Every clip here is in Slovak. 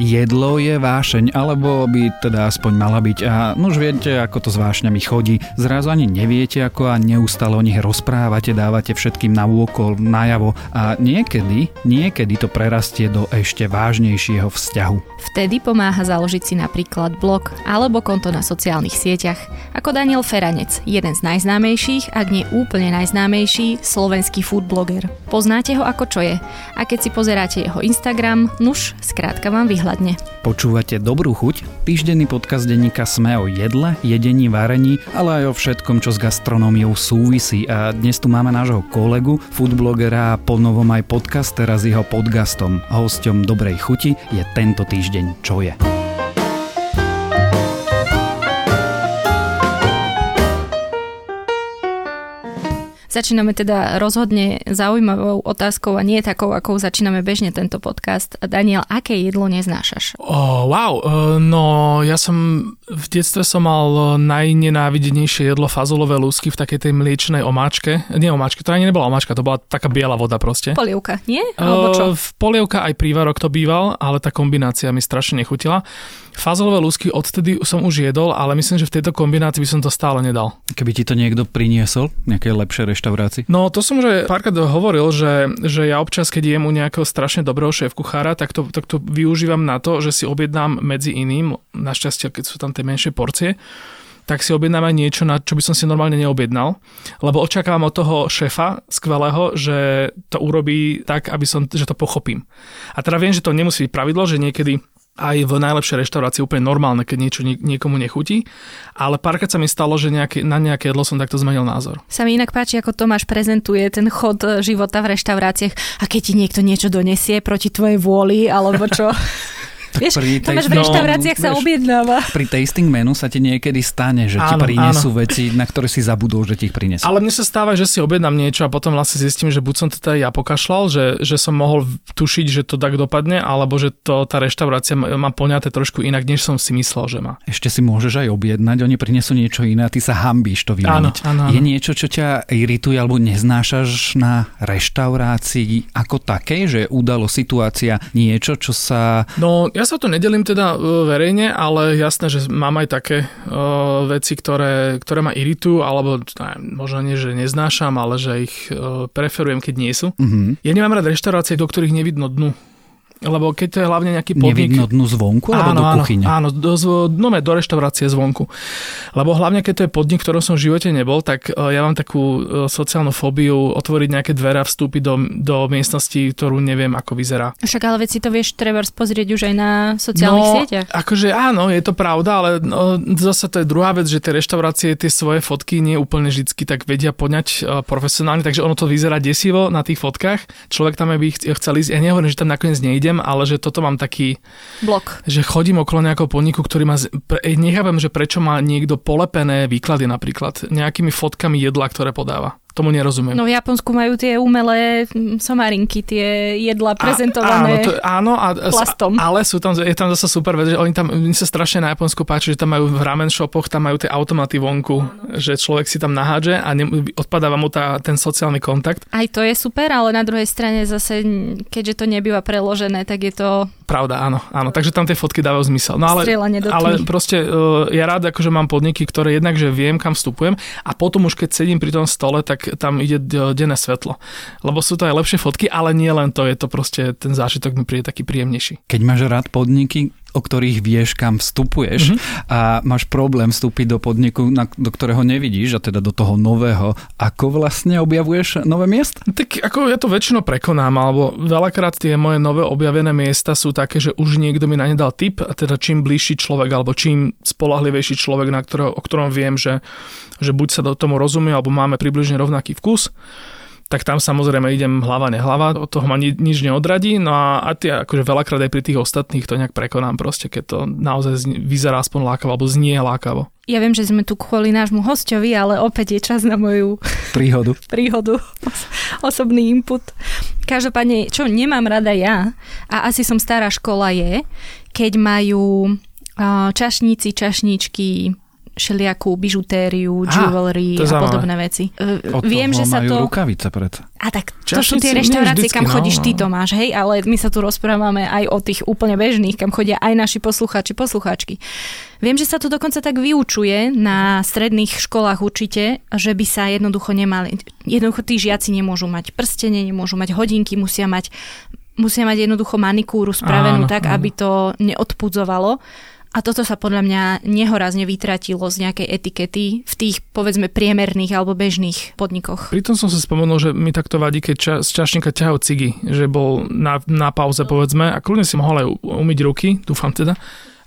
jedlo je vášeň, alebo by teda aspoň mala byť. A no už viete, ako to s vášňami chodí. Zrazu ani neviete, ako a neustále o nich rozprávate, dávate všetkým na úkol, najavo. A niekedy, niekedy to prerastie do ešte vážnejšieho vzťahu. Vtedy pomáha založiť si napríklad blog alebo konto na sociálnych sieťach, ako Daniel Feranec, jeden z najznámejších, ak nie úplne najznámejší, slovenský food blogger. Poznáte ho ako čo je a keď si pozeráte jeho Instagram, nuž, skrátka vám vyhľadne. Počúvate Dobrú chuť? Týždenný podcast denníka Sme o jedle, jedení, varení, ale aj o všetkom, čo s gastronómiou súvisí. A dnes tu máme nášho kolegu, foodblogera a ponovom aj podcastera s jeho podcastom. Hosťom Dobrej chuti je tento týždeň Čo je. Začíname teda rozhodne zaujímavou otázkou a nie takou, akou začíname bežne tento podcast. Daniel, aké jedlo neznášaš? Oh, wow, no ja som v detstve som mal najnenávidenejšie jedlo fazolové lúsky v takej tej mliečnej omáčke. Nie omáčke, to ani nebola omáčka, to bola taká biela voda proste. Polievka, nie? Alebo čo? Uh, polievka aj prívarok to býval, ale tá kombinácia mi strašne nechutila. Fazolové lúsky odtedy som už jedol, ale myslím, že v tejto kombinácii by som to stále nedal. Keby ti to niekto priniesol, nejaké lepšie reštaurácii? No to som už párkrát hovoril, že, že ja občas, keď jem u nejakého strašne dobrého šéf kuchára, tak to, tak to využívam na to, že si objednám medzi iným, našťastie, keď sú tam tie menšie porcie, tak si objednám aj niečo, na čo by som si normálne neobjednal, lebo očakávam od toho šéfa skvelého, že to urobí tak, aby som, že to pochopím. A teda viem, že to nemusí byť pravidlo, že niekedy aj v najlepšej reštaurácii úplne normálne, keď niečo niekomu nechutí, ale párkrát sa mi stalo, že nejaké, na nejaké jedlo som takto zmenil názor. Sa mi inak páči, ako Tomáš prezentuje ten chod e, života v reštauráciách a keď ti niekto niečo donesie proti tvojej vôli, alebo čo. Tak vieš, pri tej, v reštauráciách no, sa objednáva. Pri tasting menu sa ti niekedy stane, že áno, ti prinesú áno. veci, na ktoré si zabudol, že ti ich prinesú. Ale mne sa stáva, že si objednám niečo a potom vlastne zistím, že buď som to teda ja pokašľal, že, že som mohol tušiť, že to tak dopadne, alebo že to tá reštaurácia má poňaté trošku inak, než som si myslel, že má. Ešte si môžeš aj objednať, oni prinesú niečo iné a ty sa hambíš to vymeniť. Áno, áno, áno. Je niečo, čo ťa irituje alebo neznášaš na reštaurácii ako také, že udalo situácia niečo, čo sa... No, ja sa to nedelím teda e, verejne, ale jasné, že mám aj také uh, veci, ktoré, ktoré ma iritujú, alebo ne, možno nie, že neznášam, ale že ich uh, preferujem, keď nie sú. Mm-hmm. Ja nemám rád reštaurácie, do ktorých nevidno dnu. Lebo keď to je hlavne nejaký podnik... Nevidno dnu zvonku alebo áno, do kuchyne? Áno, do, no, do reštaurácie zvonku. Lebo hlavne keď to je podnik, ktorom som v živote nebol, tak uh, ja mám takú uh, sociálnu fóbiu otvoriť nejaké dvere a vstúpiť do, do miestnosti, ktorú neviem, ako vyzerá. Však ale veci to vieš treba pozrieť už aj na sociálnych no, sieťach. akože áno, je to pravda, ale no, zase to je druhá vec, že tie reštaurácie tie svoje fotky nie úplne vždy tak vedia poňať uh, profesionálne, takže ono to vyzerá desivo na tých fotkách. Človek tam by chcel ísť, ja nehovorím, že tam nakoniec nejde, nejdem, ale že toto mám taký... Blok. Že chodím okolo nejakého podniku, ktorý má... Nechápem, že prečo má niekto polepené výklady napríklad nejakými fotkami jedla, ktoré podáva. Tomu nerozumiem. No v Japonsku majú tie umelé somarinky, tie jedla prezentované a, áno, to, áno a, plastom. Ale sú tam, je tam zase super vec, že oni tam, oni sa strašne na Japonsku páči, že tam majú v ramen shopoch, tam majú tie automaty vonku, že človek si tam nahádže a ne, odpadáva mu tá, ten sociálny kontakt. Aj to je super, ale na druhej strane zase, keďže to nebýva preložené, tak je to... Pravda, áno, áno, takže tam tie fotky dávajú zmysel. No ale, ale proste uh, ja rád akože mám podniky, ktoré jednak, že viem, kam vstupujem a potom už keď sedím pri tom stole, tak tak tam ide denné svetlo. Lebo sú to aj lepšie fotky, ale nie len to, je to proste, ten zážitok mi príde taký príjemnejší. Keď máš rád podniky, o ktorých vieš, kam vstupuješ mm-hmm. a máš problém vstúpiť do podniku, na, do ktorého nevidíš, a teda do toho nového. Ako vlastne objavuješ nové miesta? Tak ako ja to väčšinou prekonám, alebo veľakrát tie moje nové objavené miesta sú také, že už niekto mi na ne dal tip, a teda čím bližší človek, alebo čím spolahlivejší človek, na ktorého, o ktorom viem, že že buď sa do tomu rozumie, alebo máme približne rovnaký vkus, tak tam samozrejme idem hlava nehlava, od toho ma ni- nič neodradí, no a, a tie akože veľakrát aj pri tých ostatných to nejak prekonám proste, keď to naozaj zni- vyzerá aspoň lákavo, alebo znie lákavo. Ja viem, že sme tu kvôli nášmu hostovi, ale opäť je čas na moju príhodu. príhodu, osobný input. Každopádne, čo nemám rada ja, a asi som stará škola je, keď majú čašníci, čašníčky, všelijakú bižutériu, jewelry a zaujímavé. podobné veci. Od Viem, toho že sa majú to... rukavice predsa. A tak to sú Čašníci tie reštaurácie, vždycky, kam no, chodíš ty, no. Tomáš, hej, ale my sa tu rozprávame aj o tých úplne bežných, kam chodia aj naši poslucháči, poslucháčky. Viem, že sa to dokonca tak vyučuje na stredných školách určite, že by sa jednoducho nemali, jednoducho tí žiaci nemôžu mať prstenie, nemôžu mať hodinky, musia mať, musia mať jednoducho manikúru spravenú Áno, tak, áno. aby to neodpudzovalo. A toto sa podľa mňa nehorazne vytratilo z nejakej etikety v tých, povedzme, priemerných alebo bežných podnikoch. Pritom som si spomenul, že mi takto vadí, keď ča, z čašníka ťahajú cigy, že bol na, na pauze, povedzme, a kľudne si mohol aj umyť ruky, dúfam teda.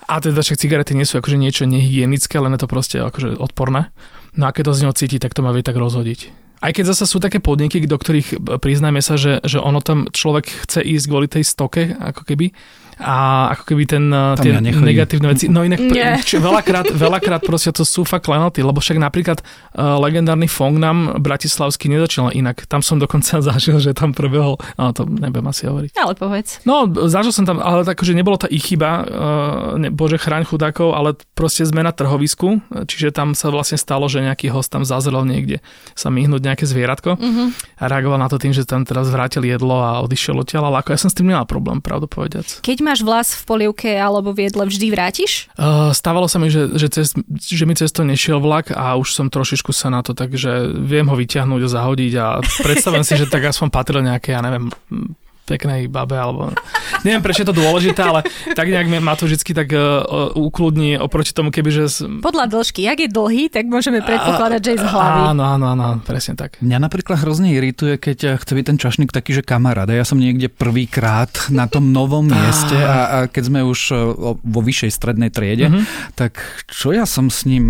A teda však cigarety nie sú akože niečo nehygienické, len je to proste akože odporné. No a keď to z neho cíti, tak to má vie tak rozhodiť. Aj keď zase sú také podniky, do ktorých b- priznajme sa, že, že ono tam človek chce ísť kvôli tej stoke, ako keby, a ako keby ten, Tam tie ja nechodím. negatívne veci. No inak Nie. či, veľakrát, veľakrát proste to sú fakt lenoty, lebo však napríklad uh, legendárny Fongnam bratislavský nezačal inak. Tam som dokonca zažil, že tam prebehol, no to nebudem asi hovoriť. Ale povedz. No, zažil som tam, ale tak, že nebolo to ich chyba, uh, ne, bože chráň chudákov, ale proste zmena trhovisku, čiže tam sa vlastne stalo, že nejaký host tam zazrel niekde sa myhnúť nejaké zvieratko Uh-huh. a reagoval na to tým, že tam teraz vrátil jedlo a odišiel odtiaľ, ale ako ja som s tým nemala problém, pravdu povediac. Keď máš vlas v polievke alebo v jedle, vždy vrátiš? Uh, stávalo sa mi, že, že, cez, že mi cez to nešiel vlak a už som trošičku sa na to, takže viem ho vyťahnuť a zahodiť a predstavujem si, že tak aspoň patril nejaké, ja neviem, peknej babe, alebo neviem prečo je to dôležité, ale tak nejak ma to vždy tak uh, ukludní oproti tomu, keby že... s- Podľa dĺžky. Jak je dlhý, tak môžeme predpokladať, že je z hlavy. Áno, áno, áno, presne tak. Mňa napríklad hrozne irituje, keď eh, chce byť ten čašník taký, že kamarát. A ja som niekde prvýkrát na tom novom mieste a, a keď sme už o- vo vyššej strednej triede, Mhm. tak čo ja som s ním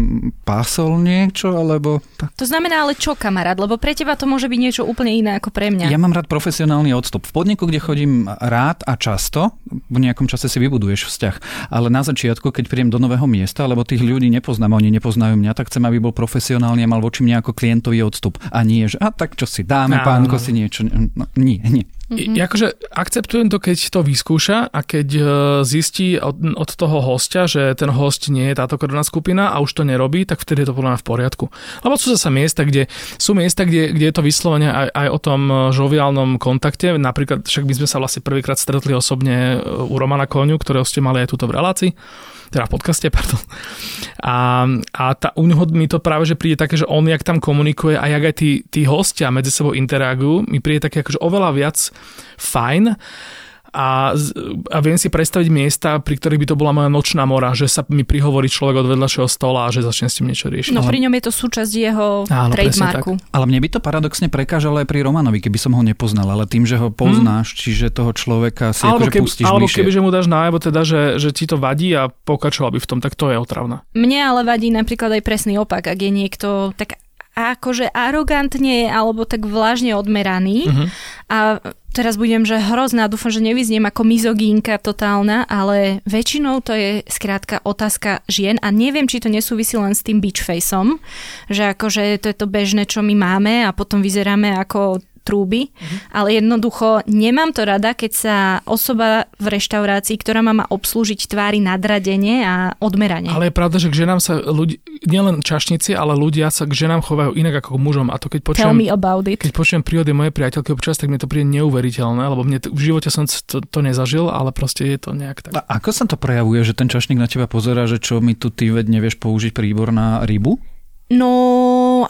pásol niečo, alebo... Tak... To znamená ale čo, kamarát? Lebo pre teba to môže byť niečo úplne iné ako pre mňa. Ja mám rád profesionálny odstup. V podniku, kde chodím rád a často, v nejakom čase si vybuduješ vzťah. Ale na začiatku, keď prídem do nového miesta, lebo tých ľudí nepoznám, oni nepoznajú mňa, tak chcem, aby bol profesionálny a mal voči mne ako klientový odstup. A nie, že a tak čo si dáme, pánko si niečo. No, nie, nie. Mm-hmm. Akože akceptujem to, keď to vyskúša a keď e, zistí od, od toho hostia, že ten host nie je táto krvná skupina a už to nerobí, tak vtedy je to podľa mňa v poriadku. Lebo sú zase miesta, kde sú miesta, kde, kde je to vyslovene aj, aj o tom e, žoviálnom kontakte. Napríklad, však my sme sa vlastne prvýkrát stretli osobne e, u Romana Koňu, ktorého ste mali aj túto v relácii teda v podcaste, pardon. A, a tá, u neho mi to práve, že príde také, že on jak tam komunikuje a jak aj tí, tí hostia medzi sebou interagujú, mi príde také akože oveľa viac fajn a, a viem si predstaviť miesta, pri ktorých by to bola moja nočná mora, že sa mi prihovorí človek od vedľašieho stola a že začne s tým niečo riešiť. No pri ňom je to súčasť jeho Áno, trademarku. Ale mne by to paradoxne prekážalo aj pri Romanovi, keby som ho nepoznal, ale tým, že ho poznáš, čiže toho človeka si alebo akože keby, pustíš alebo bližšie. keby, že mu dáš najavo teda, že, že ti to vadí a pokračoval by v tom, tak to je otravné. Mne ale vadí napríklad aj presný opak, ak je niekto tak akože arogantne alebo tak vlažne odmeraný Mhm. a teraz budem, že hrozná, dúfam, že nevyzniem ako mizogínka totálna, ale väčšinou to je skrátka otázka žien a neviem, či to nesúvisí len s tým beach faceom, že akože to je to bežné, čo my máme a potom vyzeráme ako trúby, Mhm. ale jednoducho nemám to rada, keď sa osoba v reštaurácii, ktorá ma má obslúžiť tvári nadradenie a odmeranie. Ale je pravda, že k ženám sa ľudí, nielen čašníci, ale ľudia sa k ženám chovajú inak ako k mužom. A to keď Tell počujem, me about it. keď počujem príhody mojej priateľky občas, tak mi to príde neuveriteľné, lebo mne to, v živote som to, to nezažil, ale proste je to nejak tak. A ako sa to prejavuje, že ten čašník na teba pozera, že čo mi tu ty veď nevieš použiť príbor na rybu? No,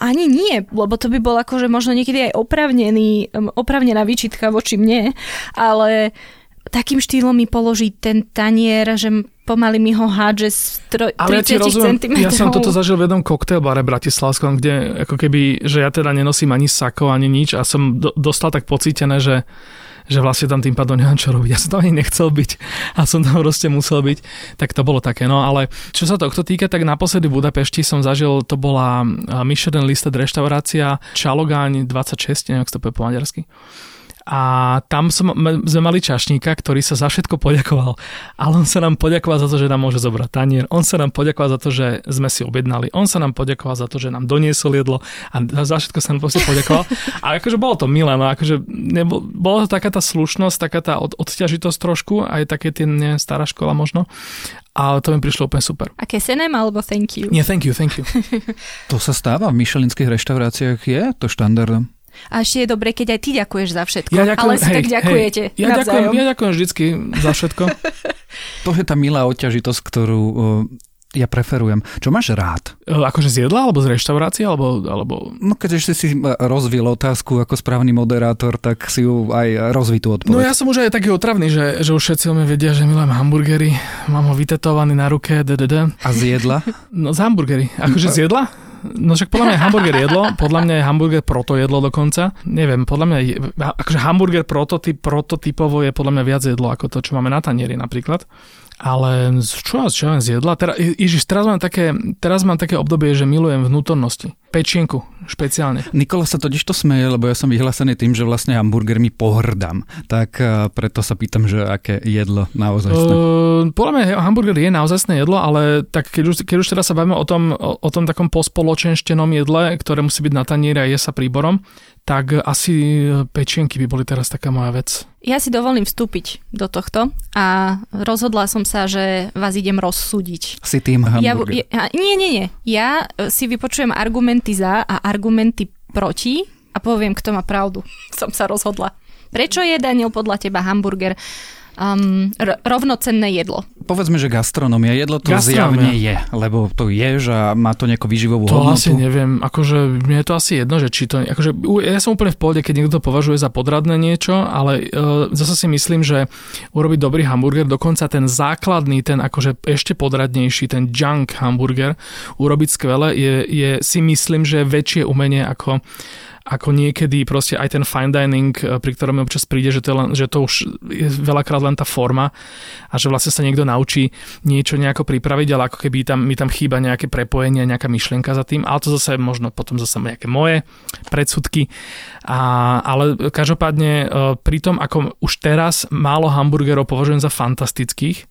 ani nie, lebo to by bol akože možno niekedy aj opravnený, opravnená výčitka voči mne, ale takým štýlom mi položí ten tanier, že pomaly mi ho hádže z tro- 30 Ale ja ti rozumiem, cm. ja som toto zažil v jednom koktejlbare bratislavskom, kde ako keby, že ja teda nenosím ani sako, ani nič a som do, dostal tak pocítené, že že vlastne tam tým pádom nemám čo robiť. Ja som tam ani nechcel byť a som tam proste musel byť. Tak to bolo také. No ale čo sa tohto týka, tak naposledy v Budapešti som zažil, to bola a, Michelin listed reštaurácia Čalogáň 26, neviem, sa to po maďarsky. A tam som, sme mali čašníka, ktorý sa za všetko poďakoval. Ale on sa nám poďakoval za to, že nám môže zobrať tanier. On sa nám poďakoval za to, že sme si objednali. On sa nám poďakoval za to, že nám doniesol jedlo a za všetko sa nám proste poďakoval. A akože bolo to milé, no akože nebo, bola to taká tá slušnosť, taká tá od, odťažitosť trošku, aj také tie ne, stará škola možno. Ale to mi prišlo úplne super. Aké senem alebo thank you? Nie, thank you, thank you. to sa stáva v myšelinských reštauráciách, je to štandardom? A ešte je dobre, keď aj ty ďakuješ za všetko. Ja ďakujem, ale si hej, tak ďakujete. Hej, ja, ďakujem, ja ďakujem vždycky za všetko. to je tá milá odťažitosť, ktorú ja preferujem. Čo máš rád? E, akože z jedla, alebo z reštaurácie, alebo... alebo... No keď ešte si rozvil otázku ako správny moderátor, tak si ju aj rozvitú odpoveď. No ja som už aj taký otravný, že, že už všetci o mňa vedia, že milujem hamburgery, mám ho vytetovaný na ruke, ddd. A z jedla? No z hamburgery. Akože z jedla? No však podľa mňa je hamburger jedlo, podľa mňa je hamburger proto jedlo dokonca. Neviem, podľa mňa je, akože hamburger prototyp, prototypovo je podľa mňa viac jedlo ako to, čo máme na tanieri napríklad. Ale čo, čo ja z jedla? Teraz, Ježiš, teraz mám, také, teraz mám také obdobie, že milujem vnútornosti. Pečienku špeciálne. Nikola sa totiž to smeje, lebo ja som vyhlásený tým, že vlastne hamburgermi pohrdám. Tak uh, preto sa pýtam, že aké jedlo naozaj uh, Podľa mňa hamburger je naozaj jedlo, ale tak keď už, keď už teraz sa bavíme o tom, o, o tom takom pospoločenštenom jedle, ktoré musí byť na tanieri a je sa príborom, tak asi pečienky by boli teraz taká moja vec. Ja si dovolím vstúpiť do tohto a rozhodla som sa, že vás idem rozsúdiť. Si tým hamburger. Ja, ja, nie, nie, nie. Ja si vypočujem argumenty za a argumenty proti a poviem, kto má pravdu. Som sa rozhodla. Prečo je, Daniel, podľa teba hamburger um, r- rovnocenné jedlo. Povedzme, že gastronomia, jedlo to gastronomia. zjavne je, lebo to je, že má to nejakú výživovú to hodnotu. asi neviem, akože mne je to asi jedno, že či to, akože ja som úplne v pohode, keď niekto to považuje za podradné niečo, ale uh, zase si myslím, že urobiť dobrý hamburger, dokonca ten základný, ten akože ešte podradnejší, ten junk hamburger, urobiť skvele, je, je si myslím, že väčšie umenie ako ako niekedy proste aj ten fine dining, eh, pri ktorom občas príde, že to, je len, že to už je veľakrát len tá forma a že vlastne sa niekto naučí niečo nejako pripraviť, ale ako keby tam, mi tam chýba nejaké prepojenie, nejaká myšlienka za tým, ale to zase možno potom zase nejaké moje predsudky. A, ale každopádne eh, pri tom, ako už teraz málo hamburgerov považujem za fantastických,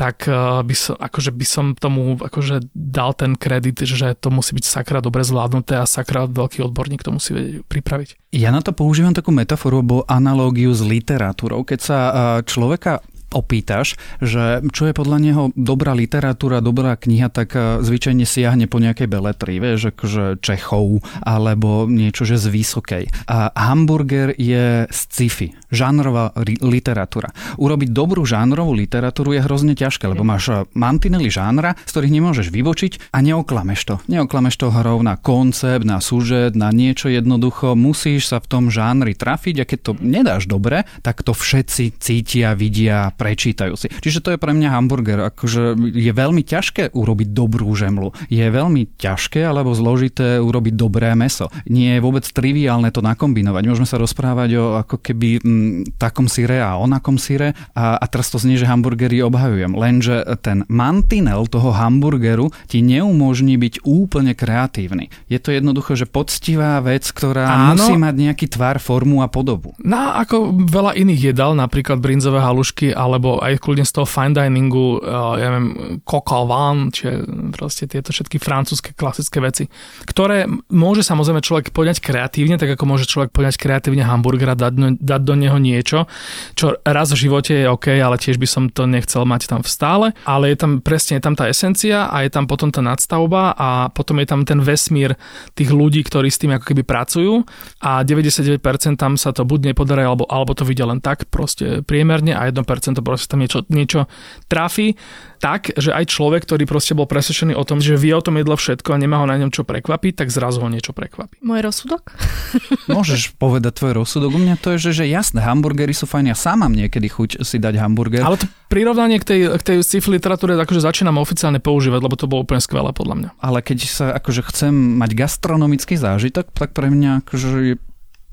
tak eh, by som, akože by som tomu akože dal ten kredit, že to musí byť sakra dobre zvládnuté a sakra veľký odborník to musí vedieť pripraviť. Ja na to používam takú metaforu alebo analógiu s literatúrou. Keď sa eh, človeka opýtaš, že čo je podľa neho dobrá literatúra, dobrá kniha, tak eh, zvyčajne siahne po nejakej beletri, vieš, akože Čechov alebo niečo, že z vysokej. A hamburger je sci-fi, žánrová literatúra. Urobiť dobrú žánrovú literatúru je hrozne ťažké, lebo máš eh, mantinely žánra, z ktorých nemôžeš vybočiť a neoklameš to. Neoklameš to hrou na koncept, na súžet, na niečo jednoducho. Musíš sa v tom žánri trafiť a keď to nedáš dobre, tak to všetci cítia, vidia, prečítajú si. Čiže to je pre mňa hamburger. Akože je veľmi ťažké urobiť dobrú žemlu. Je veľmi ťažké alebo zložité urobiť dobré meso. Nie je vôbec triviálne to nakombinovať. Môžeme sa rozprávať o ako keby m, mm, takom syre a onakom syre a, a teraz to znie, že hamburgery obhajujem. Lenže ten mantinel toho hamburgeru ti neumožní byť úplne kreatívny. Je to jednoducho, že poctivá vec, ktorá Áno. musí mať nejaký tvar, formu a podobu. No ako veľa iných jedal, napríklad brinzové halušky, ale alebo aj kľudne z toho fine diningu, uh, ja neviem, coq au vin, čiže proste tieto všetky francúzske klasické veci, ktoré môže samozrejme človek poňať kreatívne, tak ako môže človek poňať kreatívne hamburgera, dať, dať do neho niečo, čo raz v živote je OK, ale tiež by som to nechcel mať tam v stále, ale je tam presne je tam tá esencia a je tam potom tá nadstavba a potom je tam ten vesmír tých ľudí, ktorí s tým ako keby pracujú a 99% tam sa to buď nepodarí, alebo, alebo to vidia len tak proste priemerne a 1% to proste tam niečo, niečo trafi tak, že aj človek, ktorý proste bol presvedčený o tom, že vie o tom jedlo všetko a nemá ho na ňom čo prekvapiť, tak zrazu ho niečo prekvapí. Môj rozsudok? Môžeš povedať tvoj rozsudok. U mňa to je, že, že jasné, hamburgery sú fajn, ja sám mám niekedy chuť si dať hamburger. Ale to prirovnanie k tej, k tej sci-fi literatúre akože začínam oficiálne používať, lebo to bolo úplne skvelé podľa mňa. Ale keď sa akože chcem mať gastronomický zážitok, tak pre mňa akože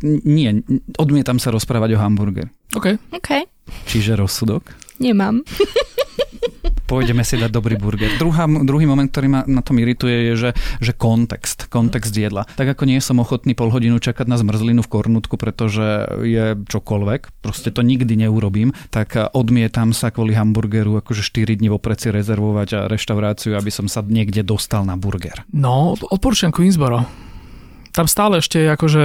nie, odmietam sa rozprávať o hamburger. OK. OK. Čiže rozsudok? Nemám. pôjdeme si dať dobrý burger. Druhá, druhý moment, ktorý ma na tom irituje, je, že, že kontext, kontext jedla. Tak ako nie som ochotný pol hodinu čakať na zmrzlinu v kornutku, pretože je čokoľvek, proste to nikdy neurobím, tak odmietam sa kvôli hamburgeru akože 4 dní vopred si rezervovať a reštauráciu, aby som sa niekde dostal na burger. No, odporúčam Queensboro tam stále ešte je akože...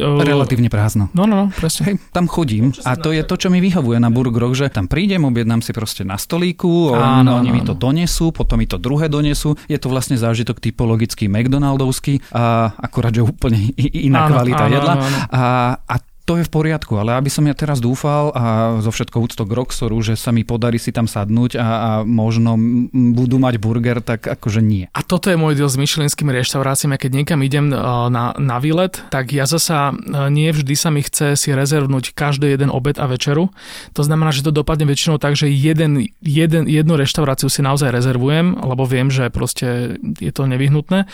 Uh... Relatívne prázdno. No, no, no, presne. Hej, tam chodím a to je to, čo mi vyhovuje na burgeroch, že tam prídem, objednám si proste na stolíku, Áno, oni mi to donesú, potom mi to druhé donesú. Je to vlastne zážitok typologický McDonaldovský a akurát, že úplne iná áno, kvalita áno, jedla. Áno, áno. A, a to je v poriadku, ale aby som ja teraz dúfal a zo všetko úcto k Roxoru, že sa mi podarí si tam sadnúť a, a možno budú mať burger, tak akože nie. A toto je môj deal s myšelinskými reštauráciami, keď niekam idem e, na, na výlet, tak ja zasa e, nie vždy sa mi chce si rezervnúť každý jeden obed a večeru. To znamená, že to dopadne väčšinou tak, že jeden, jeden, jednu reštauráciu si naozaj rezervujem, lebo viem, že proste je to nevyhnutné.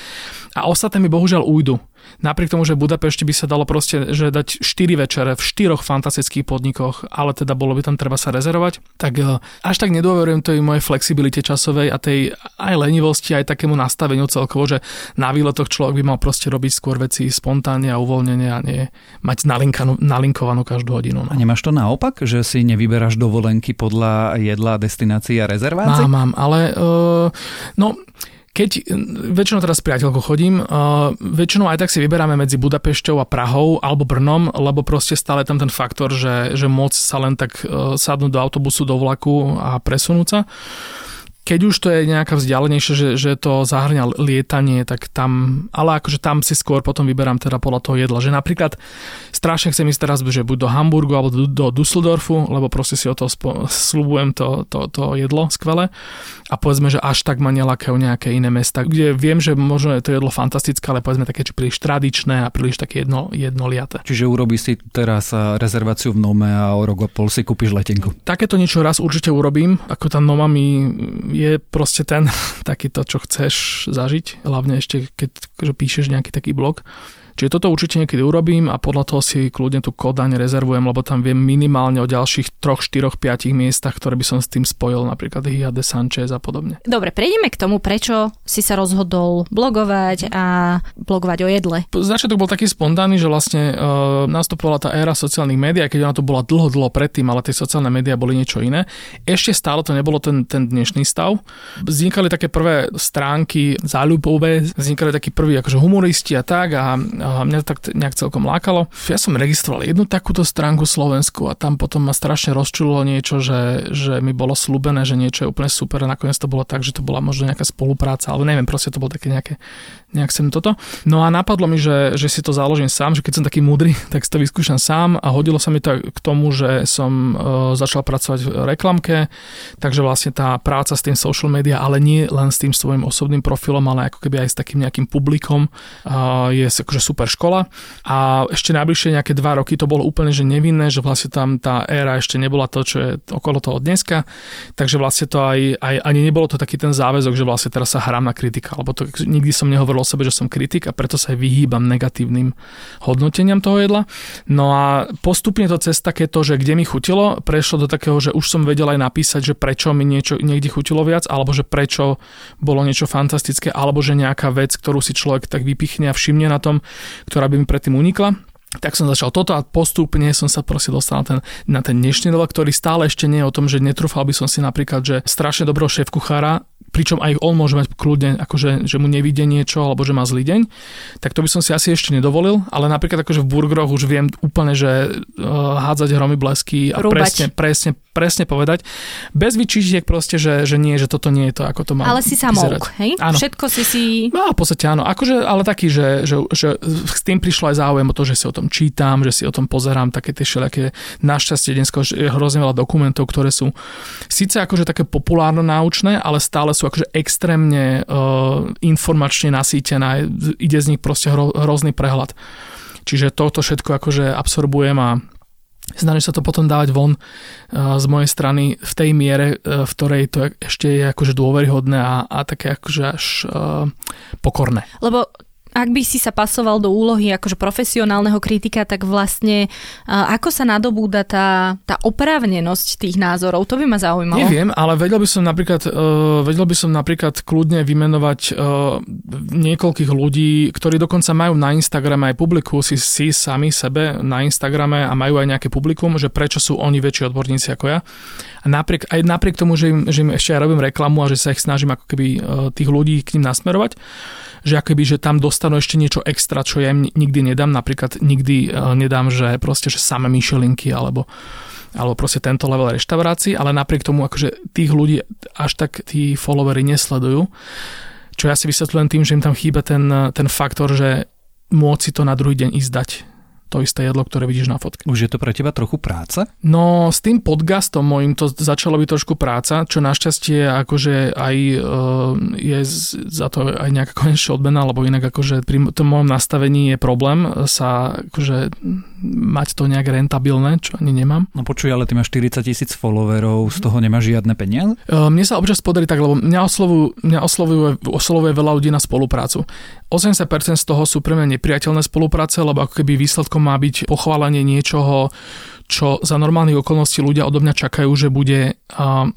A ostatné mi bohužiaľ ujdu. Napriek tomu, že v Budapešti by sa dalo proste že dať 4 večere v štyroch fantastických podnikoch, ale teda bolo by tam treba sa rezervovať, tak e, až tak nedôverujem tej mojej flexibilite časovej a tej aj lenivosti, aj takému nastaveniu celkovo, že na výletoch človek by mal proste robiť skôr veci spontánne a uvoľnenie a nie mať nalinkovanú každú hodinu. No. A nemáš to naopak, že si nevyberáš dovolenky podľa jedla, destinácií a rezervácií? Mám, mám, ale uh, no keď väčšinou teraz s priateľkou chodím, uh, väčšinou aj tak si vyberáme medzi Budapešťou a Prahou alebo Brnom, lebo proste stále tam ten faktor, že, že moc sa len tak uh, sadnúť do autobusu, do vlaku a presunúť sa. Keď už to je nejaká vzdialenejšie, že, že to zahrňa lietanie, tak tam, ale akože tam si skôr potom vyberám teda podľa toho jedla. Že napríklad strašne chcem ísť teraz, že buď do Hamburgu alebo do, do Düsseldorfu, lebo proste si o to spo, slúbujem to, to, to jedlo skvelé. A povedzme, že až tak ma nelakajú nejaké iné mesta, kde viem, že možno je to jedlo fantastické, ale povedzme také, či príliš tradičné a príliš také jedno, jednoliaté. Čiže urobí si teraz rezerváciu v Nome a o rok a pol si kúpiš letenku. Takéto niečo raz určite urobím, ako tá Noma mi je proste ten takýto, čo chceš zažiť, hlavne ešte keď že píšeš nejaký taký blog. Čiže toto určite niekedy urobím a podľa toho si kľudne tú Kodaň rezervujem, lebo tam viem minimálne o ďalších 3, 4, 5 miestach, ktoré by som s tým spojil, napríklad Hia de Sanchez a podobne. Dobre, prejdeme k tomu, prečo si sa rozhodol blogovať a blogovať o jedle. Začiatok bol taký spontánny, že vlastne uh, nastupovala tá éra sociálnych médií, keď ona to bola dlho, dlho predtým, ale tie sociálne médiá boli niečo iné. Ešte stále to nebolo ten, ten dnešný stav. Vznikali také prvé stránky záľubové, vznikali takí prví akože humoristi a tak a a mňa to tak nejak celkom lákalo. Ja som registroval jednu takúto stránku Slovensku a tam potom ma strašne rozčulilo niečo, že, že mi bolo slúbené, že niečo je úplne super a nakoniec to bolo tak, že to bola možno nejaká spolupráca, alebo neviem, proste to bolo také nejaké, nejak sem toto. No a napadlo mi, že, že si to založím sám, že keď som taký múdry, tak si to vyskúšam sám a hodilo sa mi to k tomu, že som uh, začal pracovať v reklamke, takže vlastne tá práca s tým social media, ale nie len s tým svojim osobným profilom, ale ako keby aj s takým nejakým publikom uh, je akože super super škola a ešte najbližšie nejaké dva roky to bolo úplne že nevinné, že vlastne tam tá éra ešte nebola to, čo je okolo toho dneska, takže vlastne to aj, aj ani nebolo to taký ten záväzok, že vlastne teraz sa hrám na kritika, lebo to nikdy som nehovoril o sebe, že som kritik a preto sa aj vyhýbam negatívnym hodnoteniam toho jedla. No a postupne to cez takéto, že kde mi chutilo, prešlo do takého, že už som vedel aj napísať, že prečo mi niečo niekde chutilo viac, alebo že prečo bolo niečo fantastické, alebo že nejaká vec, ktorú si človek tak vypichne a všimne na tom, ktorá by mi predtým unikla. Tak som začal toto a postupne som sa proste dostal na ten, na ten dnešný level, ktorý stále ešte nie je o tom, že netrúfal by som si napríklad, že strašne dobrého šéf kuchára pričom aj on môže mať kľudne, akože, že mu nevidie niečo alebo že má zlý deň, tak to by som si asi ešte nedovolil, ale napríklad akože v burgeroch už viem úplne, že uh, hádzať hromy blesky a Rúbať. presne, presne, presne povedať. Bez vyčítiek proste, že, že nie, že toto nie je to, ako to má Ale si samouk, hej? Áno. Všetko si si... No, v podstate áno. Akože, ale taký, že, že, že s tým prišlo aj záujem o to, že si o tom čítam, že si o tom pozerám, také tie všelijaké, našťastie dnes je hrozne veľa dokumentov, ktoré sú síce akože také populárno náučné, ale stále sú akože extrémne uh, informačne nasýtená, ide z nich proste hro, hrozný prehľad. Čiže toto všetko akože absorbujem a snažím sa to potom dávať von uh, z mojej strany v tej miere, uh, v ktorej to ešte je akože dôveryhodné a, a také akože až uh, pokorné. Lebo ak by si sa pasoval do úlohy akože profesionálneho kritika, tak vlastne ako sa nadobúda tá, tá oprávnenosť tých názorov? To by ma zaujímalo. Neviem, ale vedel by som napríklad, uh, vedel by som napríklad kľudne vymenovať uh, niekoľkých ľudí, ktorí dokonca majú na Instagrame aj publikujú si, si sami sebe na Instagrame a majú aj nejaké publikum, že prečo sú oni väčší odborníci ako ja. A napriek, aj napriek tomu, že im, že im ešte aj robím reklamu a že sa ich snažím ako keby uh, tých ľudí k ním nasmerovať, že akoby, že tam dostanú ešte niečo extra, čo ja im nikdy nedám. Napríklad nikdy uh, nedám, že proste, že samé myšelinky alebo alebo proste tento level reštaurácií, ale napriek tomu akože tých ľudí až tak tí followery nesledujú. Čo ja si vysvetľujem tým, že im tam chýba ten, ten faktor, že môcť si to na druhý deň ísť dať to isté jedlo, ktoré vidíš na fotke. Už je to pre teba trochu práce? No s tým podcastom môjim to začalo byť trošku práca, čo našťastie akože aj uh, je za to aj nejaká konečná odmena, lebo inak akože pri tom mojom nastavení je problém sa akože mať to nejak rentabilné, čo ani nemám. No počuj, ale ty máš 40 tisíc followerov, z toho nemáš žiadne peniaze? Uh, mne sa občas podarí tak, lebo mňa oslovujú, mňa oslovuje, oslovuje veľa ľudí na spoluprácu. 80% z toho sú pre mňa nepriateľné spolupráce, lebo ako keby výsledkom má byť pochválenie niečoho, čo za normálnych okolností ľudia odo mňa čakajú, že bude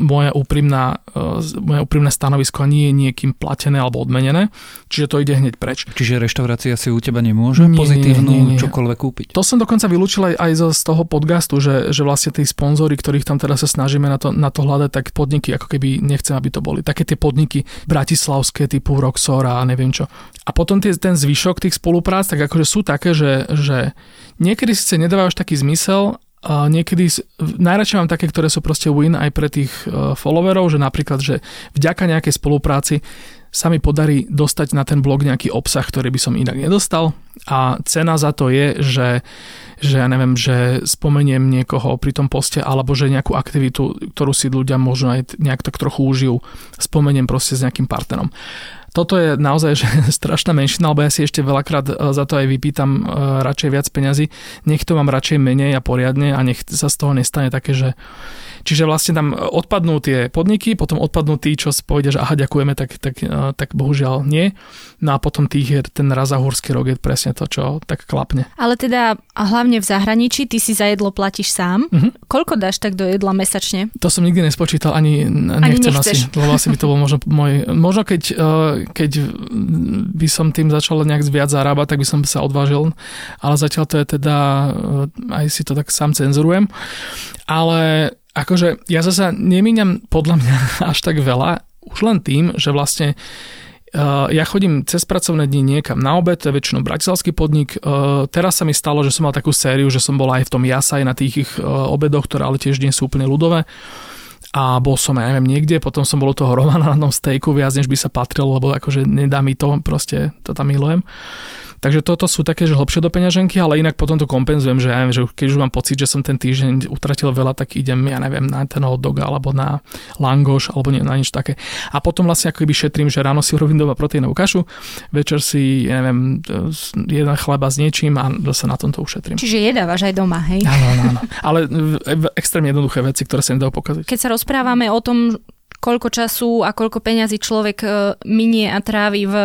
moja úprimná, uh, moje úprimné stanovisko a nie je niekým platené alebo odmenené. Čiže to ide hneď preč. Čiže reštaurácia si u teba nemôže nie, pozitívnu nie, nie, nie. čokoľvek kúpiť? To som dokonca vylúčil aj, aj z, z toho podcastu, že, že vlastne tí sponzory, ktorých tam teraz sa snažíme na to, na to hľadať, tak podniky ako keby nechcem, aby to boli. Také tie podniky bratislavské typu Roxor a neviem čo. A potom tie, ten zvyšok tých spoluprác, tak akože sú také, že, že niekedy síce nedávajú až taký zmysel, niekedy, najradšej mám také, ktoré sú proste win aj pre tých e, followerov, že napríklad, že vďaka nejakej spolupráci sa mi podarí dostať na ten blog nejaký obsah, ktorý by som inak nedostal a cena za to je, že, že ja neviem, že spomeniem niekoho pri tom poste alebo že nejakú aktivitu, ktorú si ľudia možno aj nejak tak trochu užijú, spomeniem proste s nejakým partnerom. Toto je naozaj že strašná menšina, lebo ja si ešte veľakrát e, za to aj vypýtam e, radšej viac peňazí. Nech to mám radšej menej a poriadne a nech sa z toho nestane také, že Čiže vlastne tam odpadnú tie podniky, potom odpadnú tí, čo povedia, že aha, ďakujeme, tak, tak, e, tak bohužiaľ nie. No a potom tých je ten razahúrsky rok je presne to, čo tak klapne. Ale teda a hlavne v zahraničí, ty si za jedlo platíš sám. Uh-huh. Koľko dáš tak do jedla mesačne? To som nikdy nespočítal, ani, ani nechcem nechceš. asi, lebo asi by to bol možno môj, možno keď, keď by som tým začal nejak viac zarábať, tak by som sa odvážil, ale zatiaľ to je teda, e, aj si to tak sám cenzurujem. Ale akože ja zasa nemíňam podľa mňa až tak veľa, už len tým, že vlastne Uh, ja chodím cez pracovné dni niekam na obed, to je väčšinou bratislavský podnik. Uh, teraz sa mi stalo, že som mal takú sériu, že som bol aj v tom Jasaj na tých ich obedoch, ktoré ale tiež nie sú úplne ľudové. A bol som, ja neviem, niekde, potom som bol u toho Romana na tom stejku viac, než by sa patrilo, lebo akože nedá mi to, proste to tam milujem. Takže toto sú také, že hlbšie do peňaženky, ale inak potom to kompenzujem, že, ja že keď už mám pocit, že som ten týždeň utratil veľa, tak idem, ja neviem, na ten hot dog alebo na langoš alebo nie, na niečo také. A potom vlastne ako keby šetrím, že ráno si urobím doma proteínovú kašu, večer si, ja neviem, jeden chleba s niečím a zase na tomto ušetrím. Čiže jedávaš aj doma, hej? Áno, áno, áno. Ale extrémne jednoduché veci, ktoré sa nedajú pokaziť. Keď sa rozprávame o tom, koľko času a koľko peňazí človek e, minie a trávi v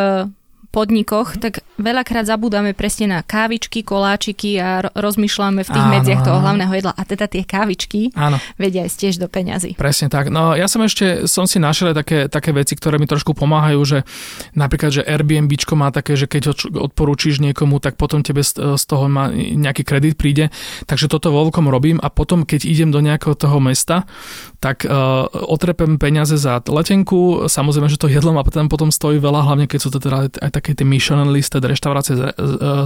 podnikoch, tak veľakrát zabúdame presne na kávičky, koláčiky a rozmýšľame v tých áno, medziach toho hlavného jedla. A teda tie kávičky áno. vedia aj tiež do peňazí. Presne tak. No ja som ešte, som si našiel také, také veci, ktoré mi trošku pomáhajú, že napríklad, že Airbnb má také, že keď odporúčiš niekomu, tak potom tebe z toho má nejaký kredit príde. Takže toto vo veľkom robím a potom, keď idem do nejakého toho mesta, tak uh, otrepem peniaze za letenku, samozrejme, že to jedlo ma potom, potom stojí veľa, hlavne keď sú to teda aj také tie Michelin listed reštaurácie s,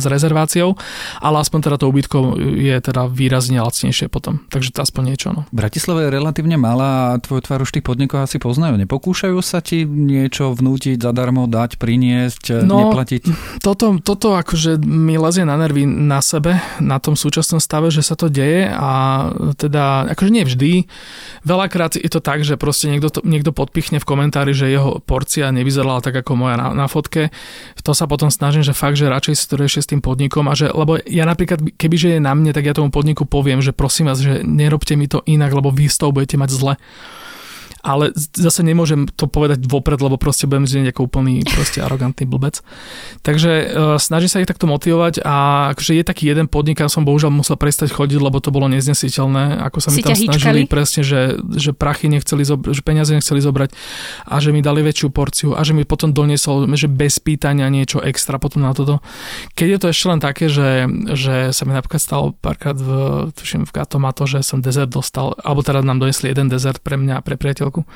s rezerváciou, ale aspoň teda to ubytko je teda výrazne lacnejšie potom, takže to aspoň niečo. No. Bratislava je relatívne malá a tvoj tvár už tých podnikov asi poznajú. Nepokúšajú sa ti niečo vnútiť, zadarmo dať, priniesť, no, neplatiť? Toto, toto akože mi lezie na nervy na sebe, na tom súčasnom stave, že sa to deje a teda akože nie vždy. Veľakrát je to tak, že proste niekto, to, niekto podpichne v komentári, že jeho porcia nevyzerala tak ako moja na, na fotke to sa potom snažím, že fakt, že radšej riešie s tým podnikom a že, lebo ja napríklad, kebyže je na mne, tak ja tomu podniku poviem, že prosím vás, že nerobte mi to inak, lebo vy z toho budete mať zle. Ale zase nemôžem to povedať vopred, lebo proste budem znieť ako úplný proste arogantný blbec. Takže uh, snaží sa ich takto motivovať a akože je taký jeden podnik, kam som bohužiaľ musel prestať chodiť, lebo to bolo neznesiteľné, ako sa mi tam snažili presne, že, že prachy nechceli zobrať, že peniaze nechceli zobrať a že mi dali väčšiu porciu a že mi potom doniesol, že bez pýtania niečo extra potom na toto. Keď je to ešte len také, že, že sa mi napríklad stalo párkrát v, tuším, v Katomato, že som dezert dostal, alebo teda nám donesli jeden dezert pre mňa, pre priateľku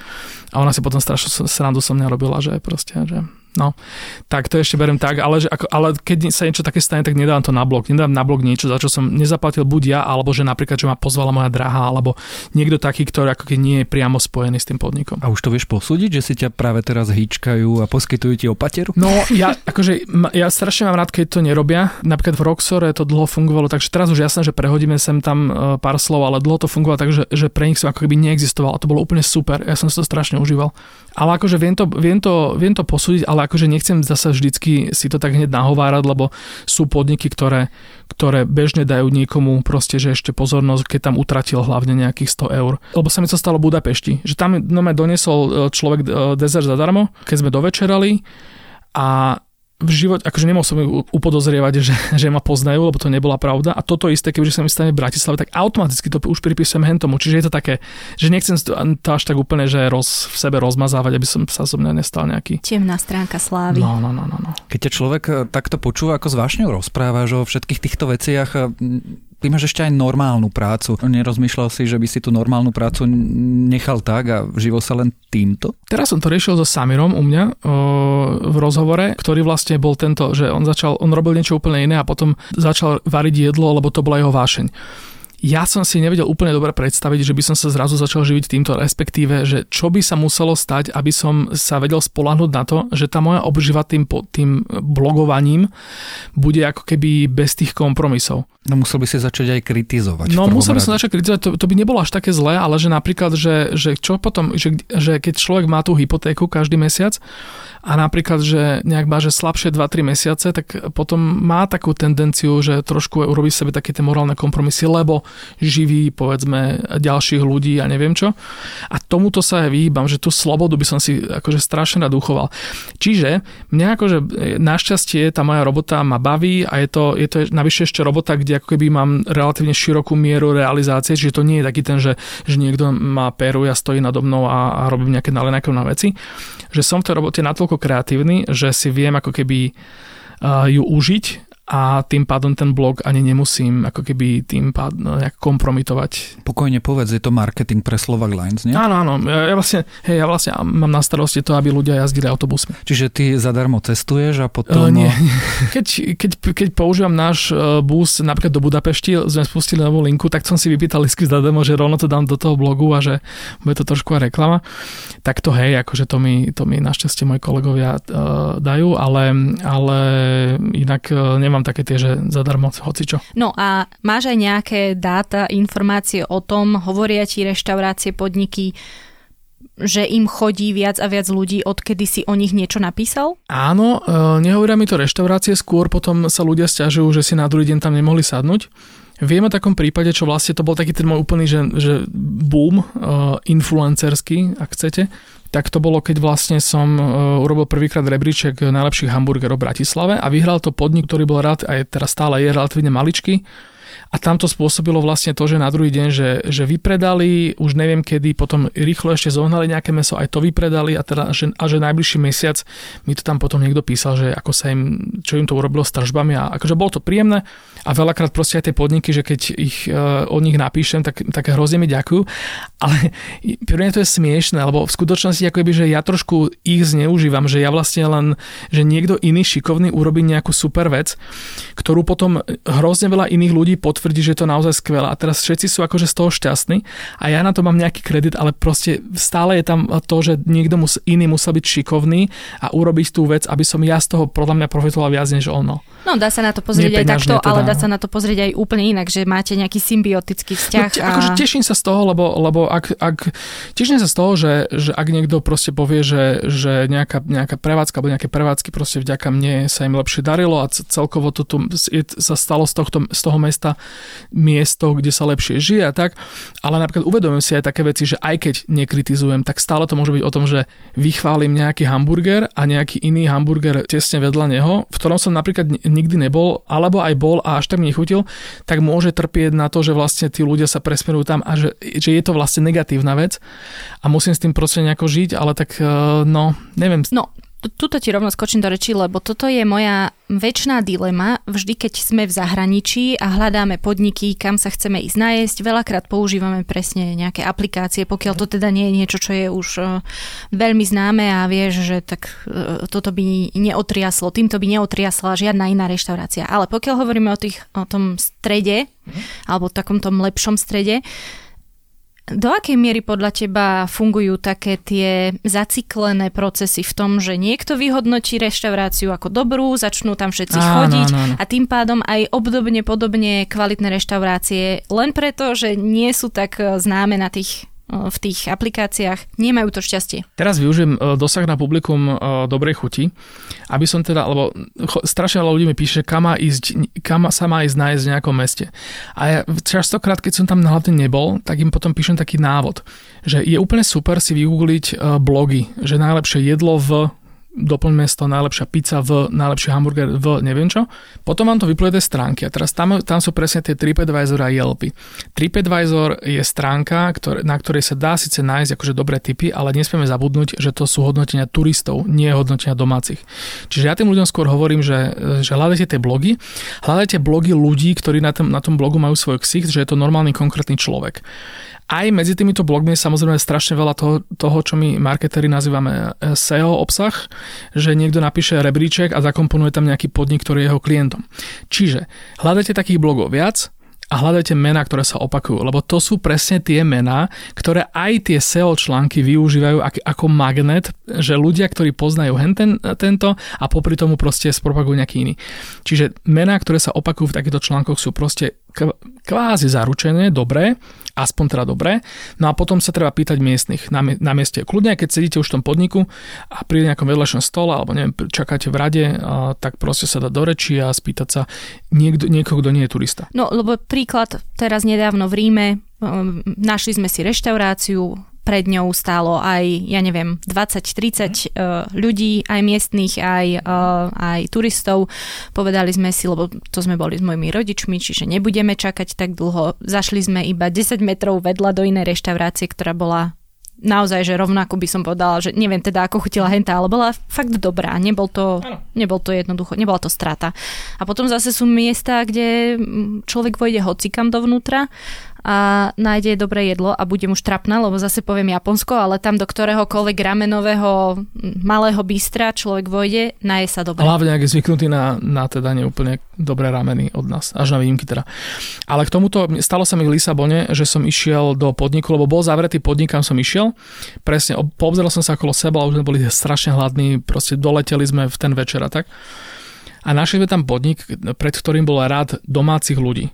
a ona si potom strašnú srandu so mňa robila, že proste, že No, tak to ešte berem tak, ale, že ako, ale keď sa niečo také stane, tak nedávam to na blog. Nedávam na blog niečo, za čo som nezaplatil buď ja, alebo že napríklad, že ma pozvala moja drahá, alebo niekto taký, ktorý ako keď nie je priamo spojený s tým podnikom. A už to vieš posúdiť, že si ťa práve teraz hýčkajú a poskytujú ti opateru? No, ja, akože, ja strašne mám rád, keď to nerobia. Napríklad v Roxore to dlho fungovalo, takže teraz už jasné, že prehodíme sem tam e, pár slov, ale dlho to fungovalo tak, že, že pre nich som ako keby neexistoval a to bolo úplne super. Ja som si to strašne užíval. Ale akože viem to, viem to, viem to posúdiť, ale akože nechcem zase vždycky si to tak hneď nahovárať, lebo sú podniky, ktoré, ktoré bežne dajú niekomu proste, že ešte pozornosť, keď tam utratil hlavne nejakých 100 eur. Lebo sa mi to stalo v Budapešti, že tam no, donesol e, človek e, dezert zadarmo, keď sme dovečerali a v život, akože nemohol som ju upodozrievať, že, že ma poznajú, lebo to nebola pravda. A toto isté, keďže sa mi stane v Bratislave, tak automaticky to už pripisujem hentomu. Čiže je to také, že nechcem to, až tak úplne, že roz, v sebe rozmazávať, aby som sa so mňa nestal nejaký... Temná stránka slávy. No, no, no, no, no. Keď ťa človek eh, takto počúva, ako s vášňou rozprávaš o všetkých týchto veciach, eh, ty máš ešte aj normálnu prácu. Nerozmýšľal si, že by si tú normálnu prácu nechal tak a živil sa len týmto? Teraz som to riešil so Samirom u mňa o, v rozhovore, ktorý vlastne bol tento, že on začal, on robil niečo úplne iné a potom začal variť jedlo, lebo to bola jeho vášeň ja som si nevedel úplne dobre predstaviť, že by som sa zrazu začal živiť týmto, respektíve, že čo by sa muselo stať, aby som sa vedel spolahnuť na to, že tá moja obživa tým, tým blogovaním bude ako keby bez tých kompromisov. No musel by si začať aj kritizovať. No musel by som začať kritizovať, to, to by nebolo až také zlé, ale že napríklad, že, že čo potom, že, že keď človek má tú hypotéku každý mesiac a napríklad, že nejak má, že slabšie 2-3 mesiace, tak potom má takú tendenciu, že trošku urobí sebe také tie morálne kompromisy, lebo živí, povedzme, ďalších ľudí a neviem čo. A tomuto sa aj vyhýbam, že tú slobodu by som si akože strašne rád uchoval. Čiže mňa akože našťastie tá moja robota ma baví a je to, je to navyše ešte robota, kde ako keby mám relatívne širokú mieru realizácie, čiže to nie je taký ten, že, že niekto má peru a stojí nado mnou a, a robím nejaké nalenaké na veci. Že som v tej robote natoľko kreatívny, že si viem ako keby uh, ju užiť a tým pádom ten blog ani nemusím ako keby tým pádom no, nejak kompromitovať. Pokojne povedz, je to marketing pre Slovak Lines, nie? Áno, áno. Ja, vlastne, hej, ja vlastne mám na starosti to, aby ľudia jazdili autobusmi. Čiže ty zadarmo cestuješ a potom... Uh, nie. Keď, keď, keď používam náš uh, bus napríklad do Budapešti, sme spustili novú linku, tak som si vypýtal lisky zadarmo, že rovno to dám do toho blogu a že bude to trošku aj reklama. Tak to hej, akože to mi, to mi našťastie moji kolegovia uh, dajú, ale, ale inak uh, nemám také tie, že zadarmo hocičo. No a máš aj nejaké dáta, informácie o tom, hovoria ti reštaurácie, podniky, že im chodí viac a viac ľudí, odkedy si o nich niečo napísal? Áno, e, nehovoria mi to reštaurácie, skôr potom sa ľudia stiažujú, že si na druhý deň tam nemohli sadnúť. Viem o takom prípade, čo vlastne to bol taký ten môj úplný, že, že boom uh, influencerský, ak chcete, tak to bolo, keď vlastne som uh, urobil prvýkrát rebríček najlepších hamburgerov v Bratislave a vyhral to podnik, ktorý bol rád, aj teraz stále je relatívne maličký, a tam to spôsobilo vlastne to, že na druhý deň, že, že vypredali, už neviem kedy, potom rýchlo ešte zohnali nejaké meso, aj to vypredali a, teda, že, a že najbližší mesiac mi to tam potom niekto písal, že ako sa im, čo im to urobilo s tržbami a akože bolo to príjemné a veľakrát proste aj tie podniky, že keď ich uh, od nich napíšem, tak, tak hrozne mi ďakujú, ale pre mňa to je smiešne, lebo v skutočnosti ako by, že ja trošku ich zneužívam, že ja vlastne len, že niekto iný šikovný urobí nejakú super vec, ktorú potom hrozne veľa iných ľudí potvrdí potvrdí, že je to naozaj skvelé. A teraz všetci sú akože z toho šťastní a ja na to mám nejaký kredit, ale proste stále je tam to, že niekto mus, iný musel byť šikovný a urobiť tú vec, aby som ja z toho podľa mňa profitoval viac než ono. No dá sa na to pozrieť aj takto, teda. ale dá sa na to pozrieť aj úplne inak, že máte nejaký symbiotický vzťah. No, a... akože teším sa z toho, lebo, lebo ak, ak, teším sa z toho, že, že ak niekto proste povie, že, že nejaká, nejaká prevádzka alebo nejaké prevádzky proste vďaka mne sa im lepšie darilo a celkovo to tu sa stalo z, tohto, z toho mesta miesto, kde sa lepšie žije a tak, ale napríklad uvedomujem si aj také veci, že aj keď nekritizujem, tak stále to môže byť o tom, že vychválim nejaký hamburger a nejaký iný hamburger tesne vedľa neho, v ktorom som napríklad nikdy nebol, alebo aj bol a až tak mi nechutil, tak môže trpieť na to, že vlastne tí ľudia sa presmerujú tam a že, že je to vlastne negatívna vec a musím s tým proste nejako žiť, ale tak eh, no, neviem. No, tuto ti rovno skočím do reči, lebo toto je moja väčšiná dilema. Vždy, keď sme v zahraničí a hľadáme podniky, kam sa chceme ísť najesť, veľakrát používame presne nejaké aplikácie, pokiaľ to teda nie je niečo, čo je už uh, veľmi známe a vieš, že tak uh, toto by neotriaslo, týmto by neotriasla žiadna iná reštaurácia. Ale pokiaľ hovoríme o, tých, o tom strede, alebo takomto lepšom strede, do akej miery podľa teba fungujú také tie zaciklené procesy v tom, že niekto vyhodnotí reštauráciu ako dobrú, začnú tam všetci áno, chodiť áno, áno. a tým pádom aj obdobne podobne kvalitné reštaurácie len preto, že nie sú tak známe na tých v tých aplikáciách nemajú to šťastie. Teraz využijem e, dosah na publikum e, dobrej chuti, aby som teda, lebo strašne veľa ľudí mi píše, kam, má ísť, kam sa má ísť nájsť v nejakom meste. A ja častokrát, keď som tam hlavne nebol, tak im potom píšem taký návod, že je úplne super si vygoogliť blogy, že najlepšie jedlo v doplňme mesto, najlepšia pizza v, najlepší hamburger v neviem čo. Potom vám to vypluje tie stránky a teraz tam, tam sú presne tie TripAdvisor a Yelpy. TripAdvisor je stránka, ktoré, na ktorej sa dá síce nájsť akože dobré tipy, ale nesmieme zabudnúť, že to sú hodnotenia turistov, nie hodnotenia domácich. Čiže ja tým ľuďom skôr hovorím, že, že hľadajte tie blogy, hľadajte blogy ľudí, ktorí na tom, na tom blogu majú svoj ksicht, že je to normálny konkrétny človek. Aj medzi týmito blogmi je samozrejme strašne veľa toho, toho, čo my marketeri nazývame e, SEO obsah, že niekto napíše rebríček a zakomponuje tam nejaký podnik, ktorý je jeho klientom. Čiže hľadajte takých blogov viac, a hľadajte mená, ktoré sa opakujú, lebo to sú presne tie mená, ktoré aj tie SEO články využívajú ako magnet, že ľudia, ktorí poznajú henten, tento a popri tomu proste spropagujú nejaký iný. Čiže mená, ktoré sa opakujú v takýchto článkoch sú proste kvázi zaručené, dobré, aspoň teda dobré. No a potom sa treba pýtať miestnych na, na mieste. Kľudne, keď sedíte už v tom podniku a pri nejakom vedľašom stole alebo neviem, čakáte v rade, a, tak proste sa dá do reči a spýtať sa niekto, niekoho, kto nie je turista. No, lebo príklad teraz nedávno v Ríme, um, našli sme si reštauráciu, pred ňou stálo aj, ja neviem, 20-30 uh, ľudí, aj miestných, aj, uh, aj turistov. Povedali sme si, lebo to sme boli s mojimi rodičmi, čiže nebudeme čakať tak dlho. Zašli sme iba 10 metrov vedľa do inej reštaurácie, ktorá bola naozaj, že rovnako by som povedala, že neviem teda ako chutila henta, ale bola fakt dobrá. Nebol to, nebol to jednoducho, nebola to strata. A potom zase sú miesta, kde človek vojde hocikam dovnútra a nájde dobré jedlo a budem už trapná, lebo zase poviem Japonsko, ale tam do ktoréhokoľvek ramenového malého bystra človek vojde, naje sa dobre. Hlavne, ak je zvyknutý na, na teda neúplne dobré rameny od nás, až na výjimky teda. Ale k tomuto stalo sa mi v Lisabone, že som išiel do podniku, lebo bol zavretý podnik, kam som išiel. Presne, poobzeral som sa okolo seba, už sme boli strašne hladní, proste doleteli sme v ten večer a tak. A našli sme tam podnik, pred ktorým bol rád domácich ľudí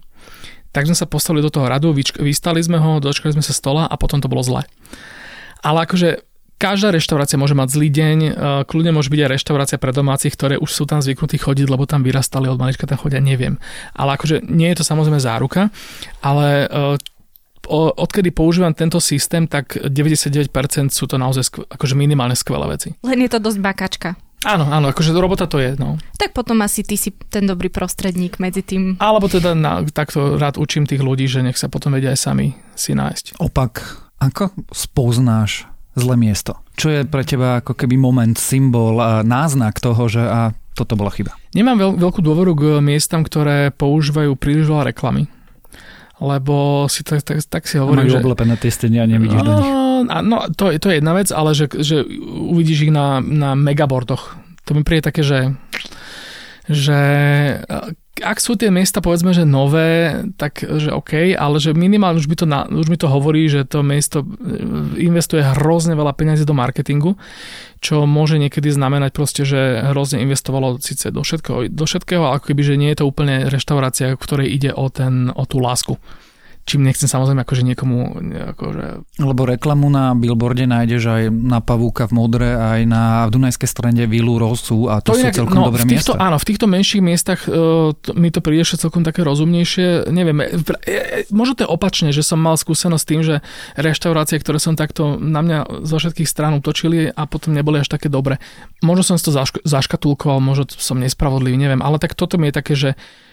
tak sme sa postavili do toho radu, vystali sme ho, dočkali sme sa stola a potom to bolo zle. Ale akože každá reštaurácia môže mať zlý deň, e, kľudne môže byť aj reštaurácia pre domácich, ktoré už sú tam zvyknutí chodiť, lebo tam vyrastali od malička tam chodia, neviem. Ale akože nie je to samozrejme záruka, ale e, odkedy používam tento systém, tak 99% sú to naozaj skv- akože minimálne skvelé veci. Len je to dosť bakačka. Áno, áno, akože robota to je, no. Tak potom asi ty si ten dobrý prostredník medzi tým. Alebo teda na, takto rád učím tých ľudí, že nech sa potom vedia aj sami si nájsť. Opak, ako spoznáš zlé miesto? Čo je pre teba ako keby moment, symbol a náznak toho, že a toto bola chyba? Nemám veľ, veľkú dôveru k miestam, ktoré používajú príliš veľa reklamy. Lebo si tak, tak, tak si hovorím, že... oblepené tie steny a nevidíš no, do nich no, to, to je jedna vec, ale že, že uvidíš ich na, na megabordoch. To mi príde také, že že ak sú tie miesta povedzme, že nové, tak že OK, ale že minimálne už, by to na, už mi to hovorí, že to miesto e, investuje hrozne veľa peniazy do marketingu, čo môže niekedy znamenať proste, že hrozne investovalo síce do všetkého, do všetkého ako keby, že nie je to úplne reštaurácia, v ktorej ide o, ten, o tú lásku. Čím nechcem samozrejme akože niekomu akože... Lebo reklamu na billboarde nájdeš aj na Pavúka v Modre, aj na v Dunajskej strande Vilu Rosu a to, to sú inak, celkom no, dobré v týchto, miesta. Áno, v týchto menších miestach uh, to, mi to príde celkom také rozumnejšie. Neviem, e, e, možno to je opačne, že som mal skúsenosť tým, že reštaurácie, ktoré som takto na mňa zo všetkých strán utočili a potom neboli až také dobre. Možno som si to zašk- zaškatulkoval, možno som nespravodlivý, neviem, ale tak toto mi je také, že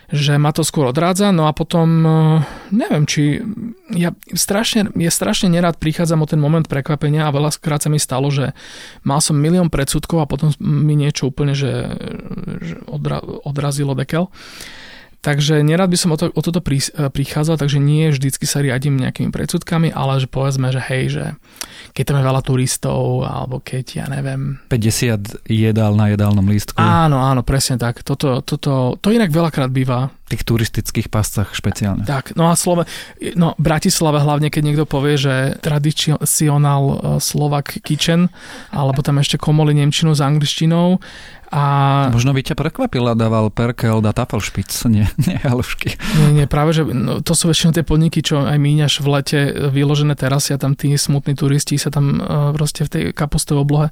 že ma to skôr odrádza, no a potom neviem, či ja strašne, ja strašne nerád prichádzam o ten moment prekvapenia a veľakrát sa mi stalo, že mal som milión predsudkov a potom mi niečo úplne, že, že odra, odrazilo dekel. Takže nerad by som o, to, o toto e, prichádzal, takže nie vždycky sa riadím nejakými predsudkami, ale že povedzme, že hej, že keď tam je veľa turistov, alebo keď, ja neviem... 50 jedál na jedálnom lístku. Áno, áno, presne tak. Toto, toto, to inak veľakrát býva. V tých turistických pascach špeciálne. Tak, no a Slove, no Bratislava hlavne, keď niekto povie, že tradicionál e, Slovak kitchen, alebo tam ešte komoli Nemčinu s angličtinou, a... Možno by ťa prekvapila, dával Perkel da Tafelšpic, nie, nie halušky. Nie, nie, práve, že no, to sú väčšinou tie podniky, čo aj míňaš v lete vyložené teraz, a tam tí smutní turisti sa tam uh, proste v tej kapustovej oblohe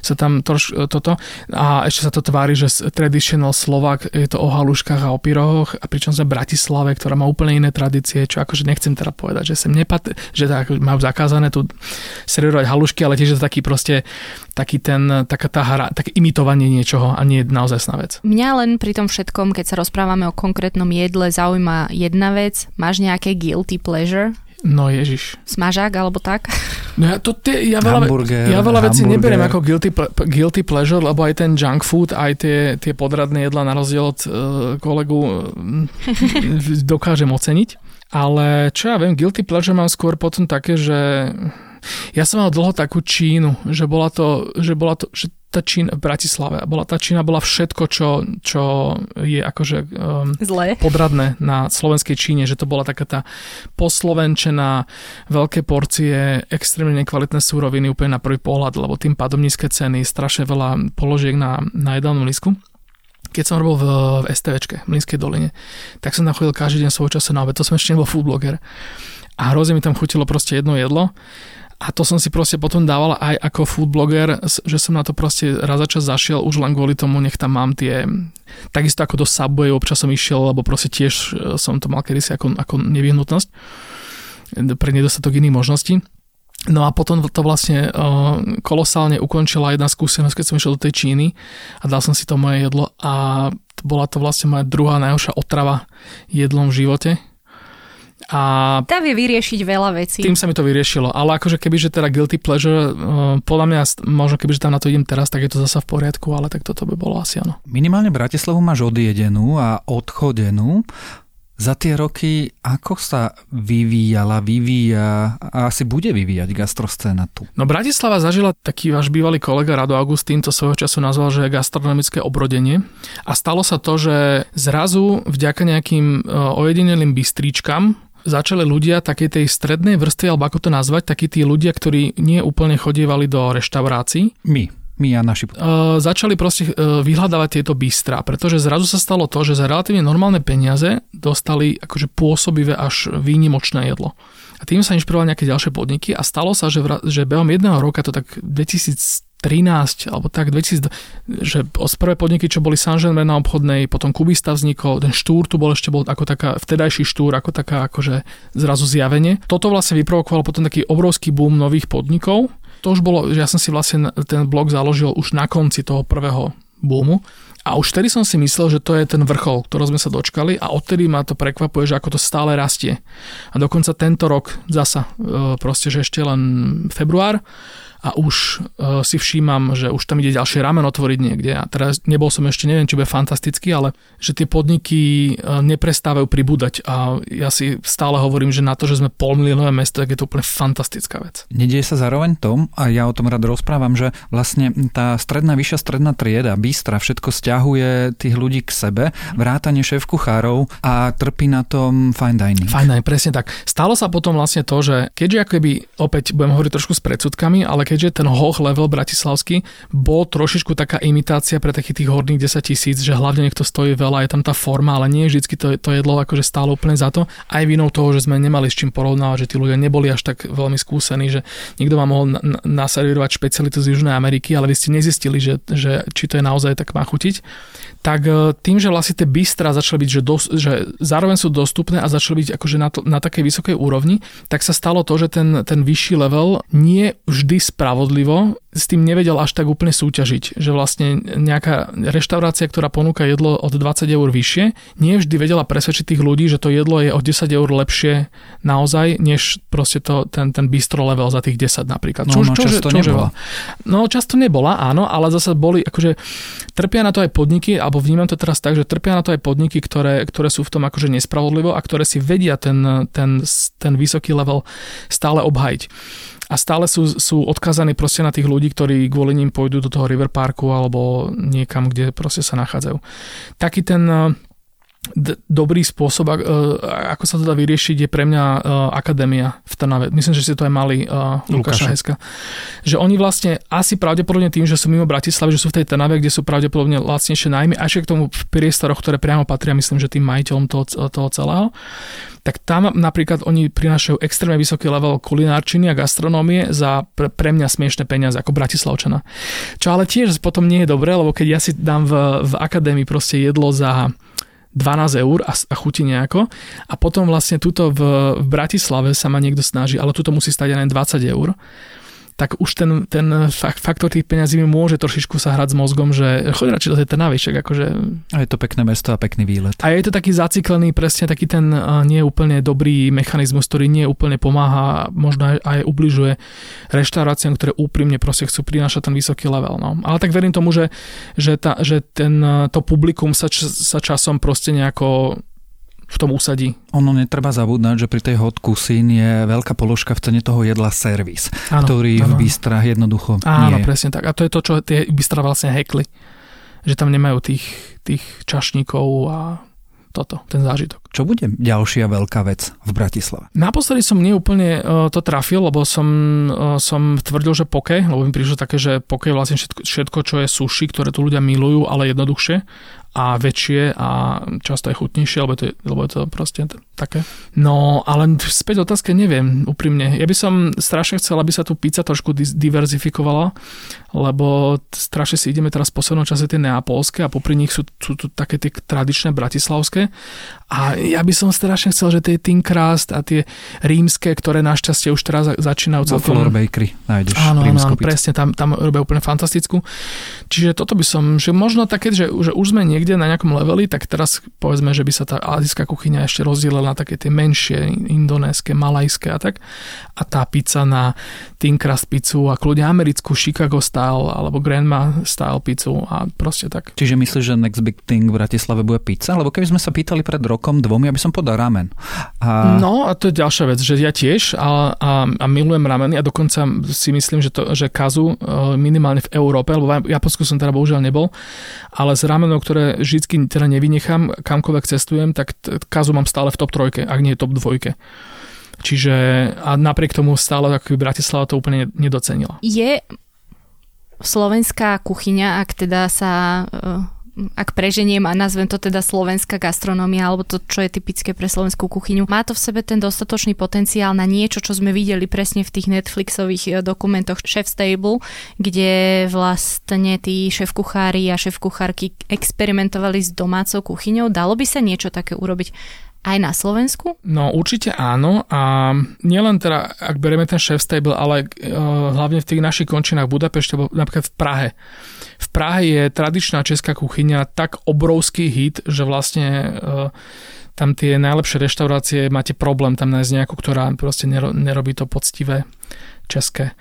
sa tam troš, uh, toto a ešte sa to tvári, že traditional Slovak je to o haluškách a o pyrohoch a pričom sa Bratislave, ktorá má úplne iné tradície, čo akože nechcem teda povedať, že sem nepatrí, že tak, majú zakázané tu servírovať halušky, ale tiež je to taký proste taký ten, taká tá hra, také imitovanie niečoho a nie naozaj sná vec. Mňa len pri tom všetkom, keď sa rozprávame o konkrétnom jedle, zaujíma jedna vec. Máš nejaké guilty pleasure? No ježiš. Smažák alebo tak? No ja, to tie, ja veľa, hamburger, ja veľa vecí neberiem ako guilty, guilty pleasure, lebo aj ten junk food, aj tie, tie podradné jedla na rozdiel od uh, kolegu uh, dokážem oceniť. Ale čo ja viem, guilty pleasure mám skôr potom také, že ja som mal dlho takú Čínu, že bola to, že bola to, že tá Čína v Bratislave, bola, tá Čína bola všetko, čo, čo je akože um, Zlé. podradné na slovenskej Číne, že to bola taká tá poslovenčená, veľké porcie, extrémne nekvalitné súroviny úplne na prvý pohľad, lebo tým pádom nízke ceny, strašne veľa položiek na, na jedálnom lísku keď som robil v, v STVčke, v Mlínskej doline, tak som nachodil každý deň svoj čas na obed, to som ešte nebol food blogger. A hrozne mi tam chutilo proste jedno jedlo a to som si proste potom dával aj ako food blogger, že som na to proste raz za čas zašiel už len kvôli tomu, nech tam mám tie... Takisto ako do Subway občas som išiel, lebo proste tiež e, som to mal kedysi ako, ako nevyhnutnosť pre nedostatok iných možností. No a potom to vlastne uh, kolosálne ukončila jedna skúsenosť, keď som išiel do tej Číny a dal som si to moje jedlo a bola to vlastne moja druhá najhoršia otrava jedlom v živote a tá vie vyriešiť veľa vecí. Tým sa mi to vyriešilo. Ale akože keby, že teda guilty pleasure, uh, podľa mňa, možno keby, že tam na to idem teraz, tak je to zasa v poriadku, ale tak toto by bolo asi áno. Minimálne Bratislavu máš odjedenú a odchodenú. Za tie roky, ako sa vyvíjala, vyvíja a asi bude vyvíjať gastroscéna tu? No Bratislava zažila taký váš bývalý kolega Rado Augustín, to svojho času nazval, že gastronomické obrodenie. A stalo sa to, že zrazu vďaka nejakým e, ojedinelým bystríčkam začali ľudia takej tej strednej vrstvy, alebo ako to nazvať, takí tí ľudia, ktorí nie úplne chodievali do reštaurácií. My my a naši... Uh, začali proste uh, vyhľadávať tieto bystra, pretože zrazu sa stalo to, že za relatívne normálne peniaze dostali akože pôsobivé až výnimočné jedlo. A tým sa inšpirovali nejaké ďalšie podniky a stalo sa, že, vra, že behom jedného roka, to tak 2000 13 alebo tak 2000, že prvé podniky, čo boli saint na obchodnej, potom Kubista vznikol, ten štúr tu bol ešte bol ako taká, vtedajší štúr, ako taká akože zrazu zjavenie. Toto vlastne vyprovokovalo potom taký obrovský boom nových podnikov. To už bolo, že ja som si vlastne ten blog založil už na konci toho prvého boomu. A už vtedy som si myslel, že to je ten vrchol, ktorý sme sa dočkali a odtedy ma to prekvapuje, že ako to stále rastie. A dokonca tento rok zasa, e, proste, že ešte len február, a už uh, si všímam, že už tam ide ďalšie ramen otvoriť niekde a teraz nebol som ešte, neviem, či bude fantastický, ale že tie podniky uh, neprestávajú pribúdať a ja si stále hovorím, že na to, že sme polmiliónové mesto, tak je to úplne fantastická vec. Nedieje sa zároveň tom, a ja o tom rád rozprávam, že vlastne tá stredná, vyššia stredná trieda, bystra, všetko stiahuje tých ľudí k sebe, vrátanie šéf kuchárov a trpí na tom fine dining. Fine dining, presne tak. Stalo sa potom vlastne to, že keďže akoby opäť budem hovoriť trošku s predsudkami, ale keď keďže ten hoch level bratislavský bol trošičku taká imitácia pre takých tých horných 10 tisíc, že hlavne niekto stojí veľa, je tam tá forma, ale nie vždy to, to jedlo akože stálo úplne za to. Aj vinou toho, že sme nemali s čím porovnávať, že tí ľudia neboli až tak veľmi skúsení, že niekto vám mohol naservírovať špecialitu z Južnej Ameriky, ale vy ste nezistili, že, že či to je naozaj tak má chutiť tak e, tým, že vlastne tie bystra začali byť, že, dos, že zároveň sú dostupné a začali byť akože na, to, na takej vysokej úrovni, tak sa stalo to, že ten, ten vyšší level nie vždy spravodlivo s tým nevedel až tak úplne súťažiť, že vlastne nejaká reštaurácia, ktorá ponúka jedlo od 20 eur vyššie, nie vždy vedela presvedčiť tých ľudí, že to jedlo je o 10 eur lepšie naozaj, než proste to, ten, ten bistro level za tých 10 napríklad. Čo, no, no, čo, často čo, nebola. No často nebola, áno, ale zase boli, akože trpia na to aj podniky, alebo vnímam to teraz tak, že trpia na to aj podniky, ktoré, ktoré sú v tom akože nespravodlivo a ktoré si vedia ten, ten, ten vysoký level stále obhajiť a stále sú, sú odkazaní proste na tých ľudí, ktorí kvôli ním pôjdu do toho River Parku alebo niekam, kde proste sa nachádzajú. Taký ten d- dobrý spôsob, uh, ako sa to dá vyriešiť, je pre mňa uh, akadémia v Trnave. Myslím, že si to aj mali uh, Lukáša Heska. Že oni vlastne asi pravdepodobne tým, že sú mimo Bratislavy, že sú v tej Trnave, kde sú pravdepodobne lacnejšie najmä, až k tomu v priestoroch, ktoré priamo patria, myslím, že tým majiteľom toho, toho celého, tak tam napríklad oni prinášajú extrémne vysoký level kulinárčiny a gastronómie za pre, pre mňa smiešne peniaze ako Bratislavčana. Čo ale tiež potom nie je dobré, lebo keď ja si dám v, v akadémii proste jedlo za 12 eur a, a chutí nejako. A potom vlastne tuto v, v Bratislave sa ma niekto snaží, ale tuto musí stať len 20 eur tak už ten, ten faktor tých peňazí mi môže trošičku sa hrať s mozgom, že choď radšej do tej Trnavy, akože... A je to pekné mesto a pekný výlet. A je to taký zaciklený, presne taký ten nie úplne dobrý mechanizmus, ktorý nie úplne pomáha, možno aj ubližuje reštauráciám, ktoré úprimne proste chcú prinášať ten vysoký level. No. Ale tak verím tomu, že, že, ta, že ten, to publikum sa, sa časom proste nejako v tom usadí. Ono netreba zabúdať, že pri tej hot cuisine je veľká položka v cene toho jedla servis, áno, ktorý áno. v bistrách jednoducho Áno, nie je. presne tak. A to je to, čo tie bystra vlastne hekli. Že tam nemajú tých, tých čašníkov a toto, ten zážitok. Čo bude ďalšia veľká vec v Bratislave? Naposledy som neúplne uh, to trafil, lebo som, uh, som tvrdil, že poke, lebo mi prišlo také, že poke je vlastne všetko, všetko, čo je sushi, ktoré tu ľudia milujú, ale jednoduchšie a väčšie a často aj chutnejšie, lebo, to je, lebo je to proste také. No, ale späť otázke neviem, úprimne. Ja by som strašne chcel, aby sa tu pizza trošku diverzifikovala, lebo strašne si ideme teraz v poslednom čase tie neapolské a popri nich sú, sú tu také tie tradičné bratislavské. A ja by som strašne chcel, že tie Tinkrust a tie rímske, ktoré našťastie už teraz začínajú celkom... Floor Bakery nájdeš áno, áno, áno, presne, tam, tam robia úplne fantastickú. Čiže toto by som, že možno také, že, že už sme niekde na nejakom leveli, tak teraz povedzme, že by sa tá azijská kuchyňa ešte rozdielila na také tie menšie, indonéske, malajské a tak. A tá pizza na thin crust pizzu a kľudne americkú Chicago style alebo Grandma style pizzu a proste tak. Čiže myslíš, že next big thing v Bratislave bude pizza? Lebo keby sme sa pýtali pred rokom, dvomi, aby som podal ramen. A... No a to je ďalšia vec, že ja tiež a, a, a milujem rameny a dokonca si myslím, že, to, že kazu e, minimálne v Európe, lebo v Japonsku som teda bohužiaľ nebol, ale z ramenov, ktoré vždy teda nevynechám, kamkoľvek cestujem, tak kazu mám stále v top trojke, ak nie je top dvojke. Čiže a napriek tomu stále ako Bratislava to úplne nedocenila. Je slovenská kuchyňa, ak teda sa ak preženiem a nazvem to teda slovenská gastronómia alebo to, čo je typické pre slovenskú kuchyňu, má to v sebe ten dostatočný potenciál na niečo, čo sme videli presne v tých Netflixových eh, dokumentoch Chef's Table, kde vlastne tí šéf-kuchári a šéf-kuchárky experimentovali s domácou kuchyňou. Dalo by sa niečo také urobiť aj na Slovensku? No určite áno a nielen teda, ak bereme ten chef stable, ale uh, hlavne v tých našich končinách Budapešti, alebo napríklad v Prahe. V Prahe je tradičná česká kuchyňa tak obrovský hit, že vlastne uh, tam tie najlepšie reštaurácie máte problém tam nájsť nejakú, ktorá proste nerobí to poctivé české.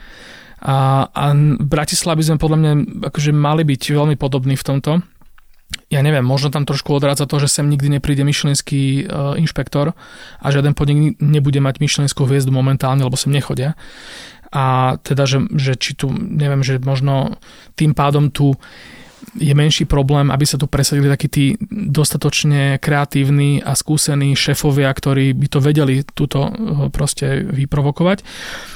A, a v Bratislave by sme podľa mňa akože mali byť veľmi podobní v tomto ja neviem, možno tam trošku odrádza to, že sem nikdy nepríde myšlenský uh, inšpektor a žiaden podnik nebude mať myšlenskú hviezdu momentálne, lebo sem nechodia. A teda, že, že či tu, neviem, že možno tým pádom tu je menší problém, aby sa tu presadili takí tí dostatočne kreatívni a skúsení šefovia, ktorí by to vedeli túto uh, proste vyprovokovať.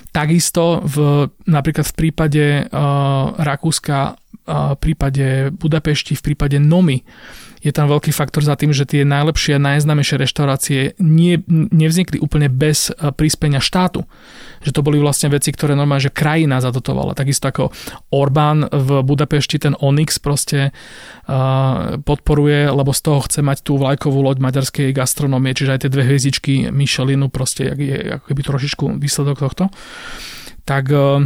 Takisto v, napríklad v prípade uh, Rakúska, uh, v prípade Budapešti, v prípade Nomy, je tam veľký faktor za tým, že tie najlepšie a najznámejšie reštaurácie nie, nevznikli úplne bez e, príspenia štátu. Že to boli vlastne veci, ktoré normálne, že krajina zadotovala. Takisto ako Orbán v Budapešti ten Onyx proste uh, podporuje, lebo z toho chce mať tú vlajkovú loď maďarskej gastronómie, čiže aj tie dve hviezdičky Michelinu proste je ako keby trošičku výsledok tohto. Tak uh,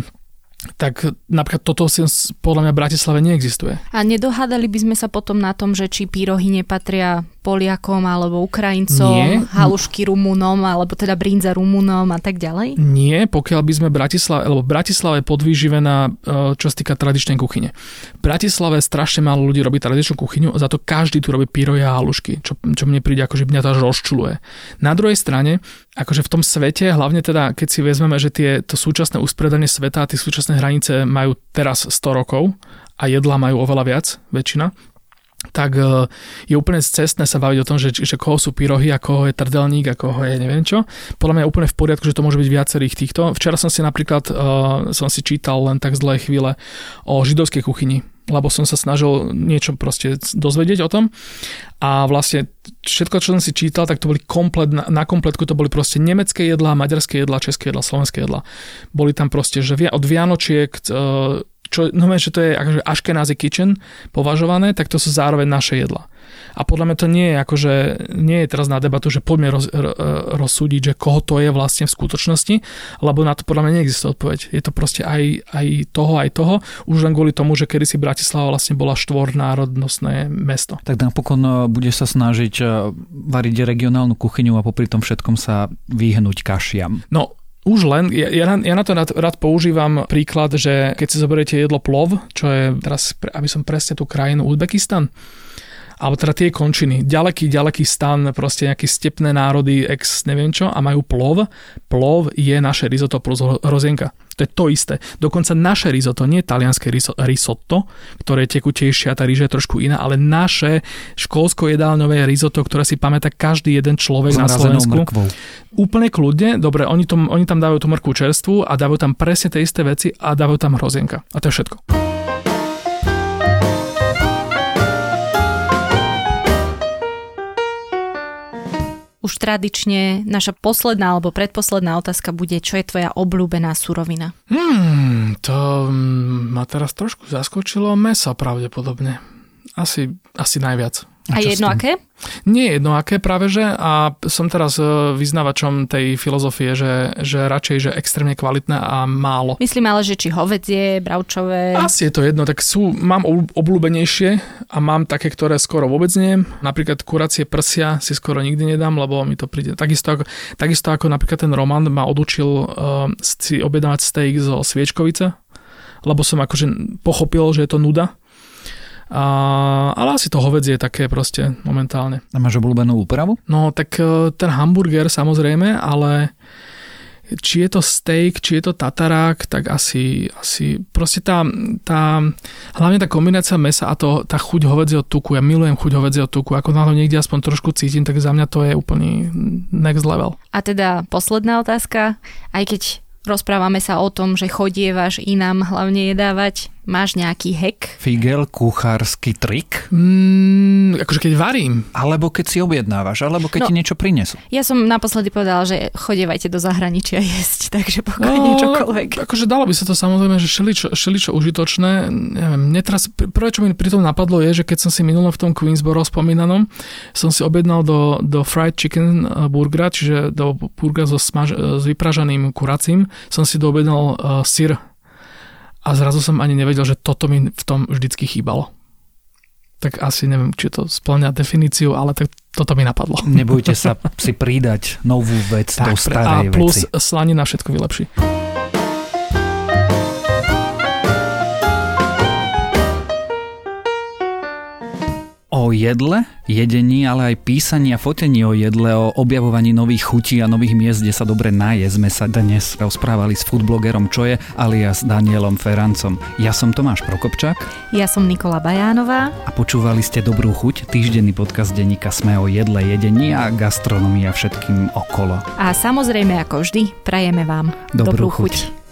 tak napríklad toto si podľa mňa v Bratislave neexistuje. A nedohádali by sme sa potom na tom, že či pírohy nepatria Poliakom alebo Ukrajincom, Nie. halušky Rumunom, alebo teda brinza Rumunom a tak ďalej? Nie, pokiaľ by sme Bratislave, lebo Bratislava je podvýživená, e, čo sa týka tradičnej kuchyne. V Bratislave strašne málo ľudí robí tradičnú kuchyňu, za to každý tu robí pírohy a halušky, čo, čo mne príde, akože mňa to až rozčuluje. Na druhej strane, akože v tom svete, hlavne teda, keď si vezmeme, že tie, to súčasné uspredanie sveta a tie súčasné hranice majú teraz 100 rokov a jedla majú oveľa viac, väčšina, tak e, je úplne cestné sa baviť o tom, že, že koho sú pyrohy a koho je trdelník a koho je neviem čo. Podľa mňa je úplne v poriadku, že to môže byť viacerých týchto. Včera som si napríklad uh, som si čítal len tak z dlhej chvíle o židovskej kuchyni, lebo som sa snažil niečo proste dozvedieť o tom a vlastne všetko, čo som si čítal, tak to boli komplet, na, na kompletku to boli proste nemecké jedlá, maďarské jedlá, české jedlá, slovenské jedlá. Boli tam proste, že od Vianočiek uh, čo no, že to je akože Ashkenazi kitchen považované, tak to sú zároveň naše jedla. A podľa mňa to nie je akože, nie je teraz na debatu, že poďme roz, r, rozsúdiť, že koho to je vlastne v skutočnosti, lebo na to podľa mňa neexistuje odpoveď. Je to proste aj, aj toho, aj toho, už len kvôli tomu, že kedy si Bratislava vlastne bola štvornárodnostné mesto. Tak napokon e, bude sa snažiť e, variť regionálnu kuchyňu a popri tom všetkom sa vyhnúť kašiam. No, už len, ja, ja, ja na to rád, rád používam príklad, že keď si zoberiete jedlo plov, čo je teraz, aby som presne tú krajinu, Uzbekistan, alebo teda tie končiny, ďaleký, ďaleký stan, proste nejaké stepné národy, ex neviem čo, a majú plov. Plov je naše risotto plus hrozienka. To je to isté. Dokonca naše risotto, nie talianské risotto, ktoré je tekutejšie a tá ríža je trošku iná, ale naše školsko-jedálňové risotto, ktoré si pamätá každý jeden človek na Slovensku. Mrkvou. Úplne kľudne, dobre, oni, tom, oni tam dávajú tú mrkvu čerstvu a dávajú tam presne tie isté veci a dávajú tam hrozienka. A to je všetko. Už tradične naša posledná alebo predposledná otázka bude, čo je tvoja obľúbená surovina? Hmm, to ma teraz trošku zaskočilo meso pravdepodobne. Asi, asi najviac. A, a jedno aké? Nie jedno aké práve, že a som teraz e, vyznávačom tej filozofie, že, že radšej, že extrémne kvalitné a málo. Myslím ale, že či hovedzie, bravčové. Asi je to jedno, tak sú, mám obľúbenejšie a mám také, ktoré skoro vôbec nie. Napríklad kuracie prsia si skoro nikdy nedám, lebo mi to príde. Takisto ako, takisto ako napríklad ten Roman ma odučil uh, si objednávať steak zo Sviečkovice, lebo som akože pochopil, že je to nuda a, ale asi to hovedzie je také proste momentálne. A máš obľúbenú úpravu? No tak e, ten hamburger samozrejme, ale či je to steak, či je to tatarák, tak asi, asi proste tá, tá, hlavne tá kombinácia mesa a to, tá chuť hovedzieho tuku, ja milujem chuť hovedzieho tuku, ako náhle niekde aspoň trošku cítim, tak za mňa to je úplný next level. A teda posledná otázka, aj keď rozprávame sa o tom, že chodievaš inám hlavne jedávať, Máš nejaký hack? Figel, kuchársky trik? Mm, akože keď varím. Alebo keď si objednávaš, alebo keď no, ti niečo prinesú. Ja som naposledy povedala, že chodievajte do zahraničia jesť, takže pokojne no, čokoľvek. Akože dalo by sa to samozrejme, že šeličo, šeličo užitočné. Neviem, netras, prvé, čo mi pri tom napadlo je, že keď som si minulom v tom Queensboro spomínanom, som si objednal do, do fried chicken eh, burgera, čiže do burgera so smaž, eh, s vypražaným kuracím, som si doobjednal uh, syr a zrazu som ani nevedel, že toto mi v tom vždycky chýbalo. Tak asi neviem, či to splňa definíciu, ale tak toto mi napadlo. Nebojte sa si pridať novú vec tak, do starej A plus veci. slanina všetko vylepší. O jedle, jedení, ale aj písaní a fotení o jedle, o objavovaní nových chutí a nových miest, kde sa dobre naje, sme sa dnes rozprávali s foodblogerom Čoje alias Danielom Ferancom. Ja som Tomáš Prokopčák. Ja som Nikola Bajánová. A počúvali ste Dobrú chuť, týždenný podcast denníka Sme o jedle, jedení a gastronomii a všetkým okolo. A samozrejme, ako vždy, prajeme vám dobrú, dobrú chuť. chuť.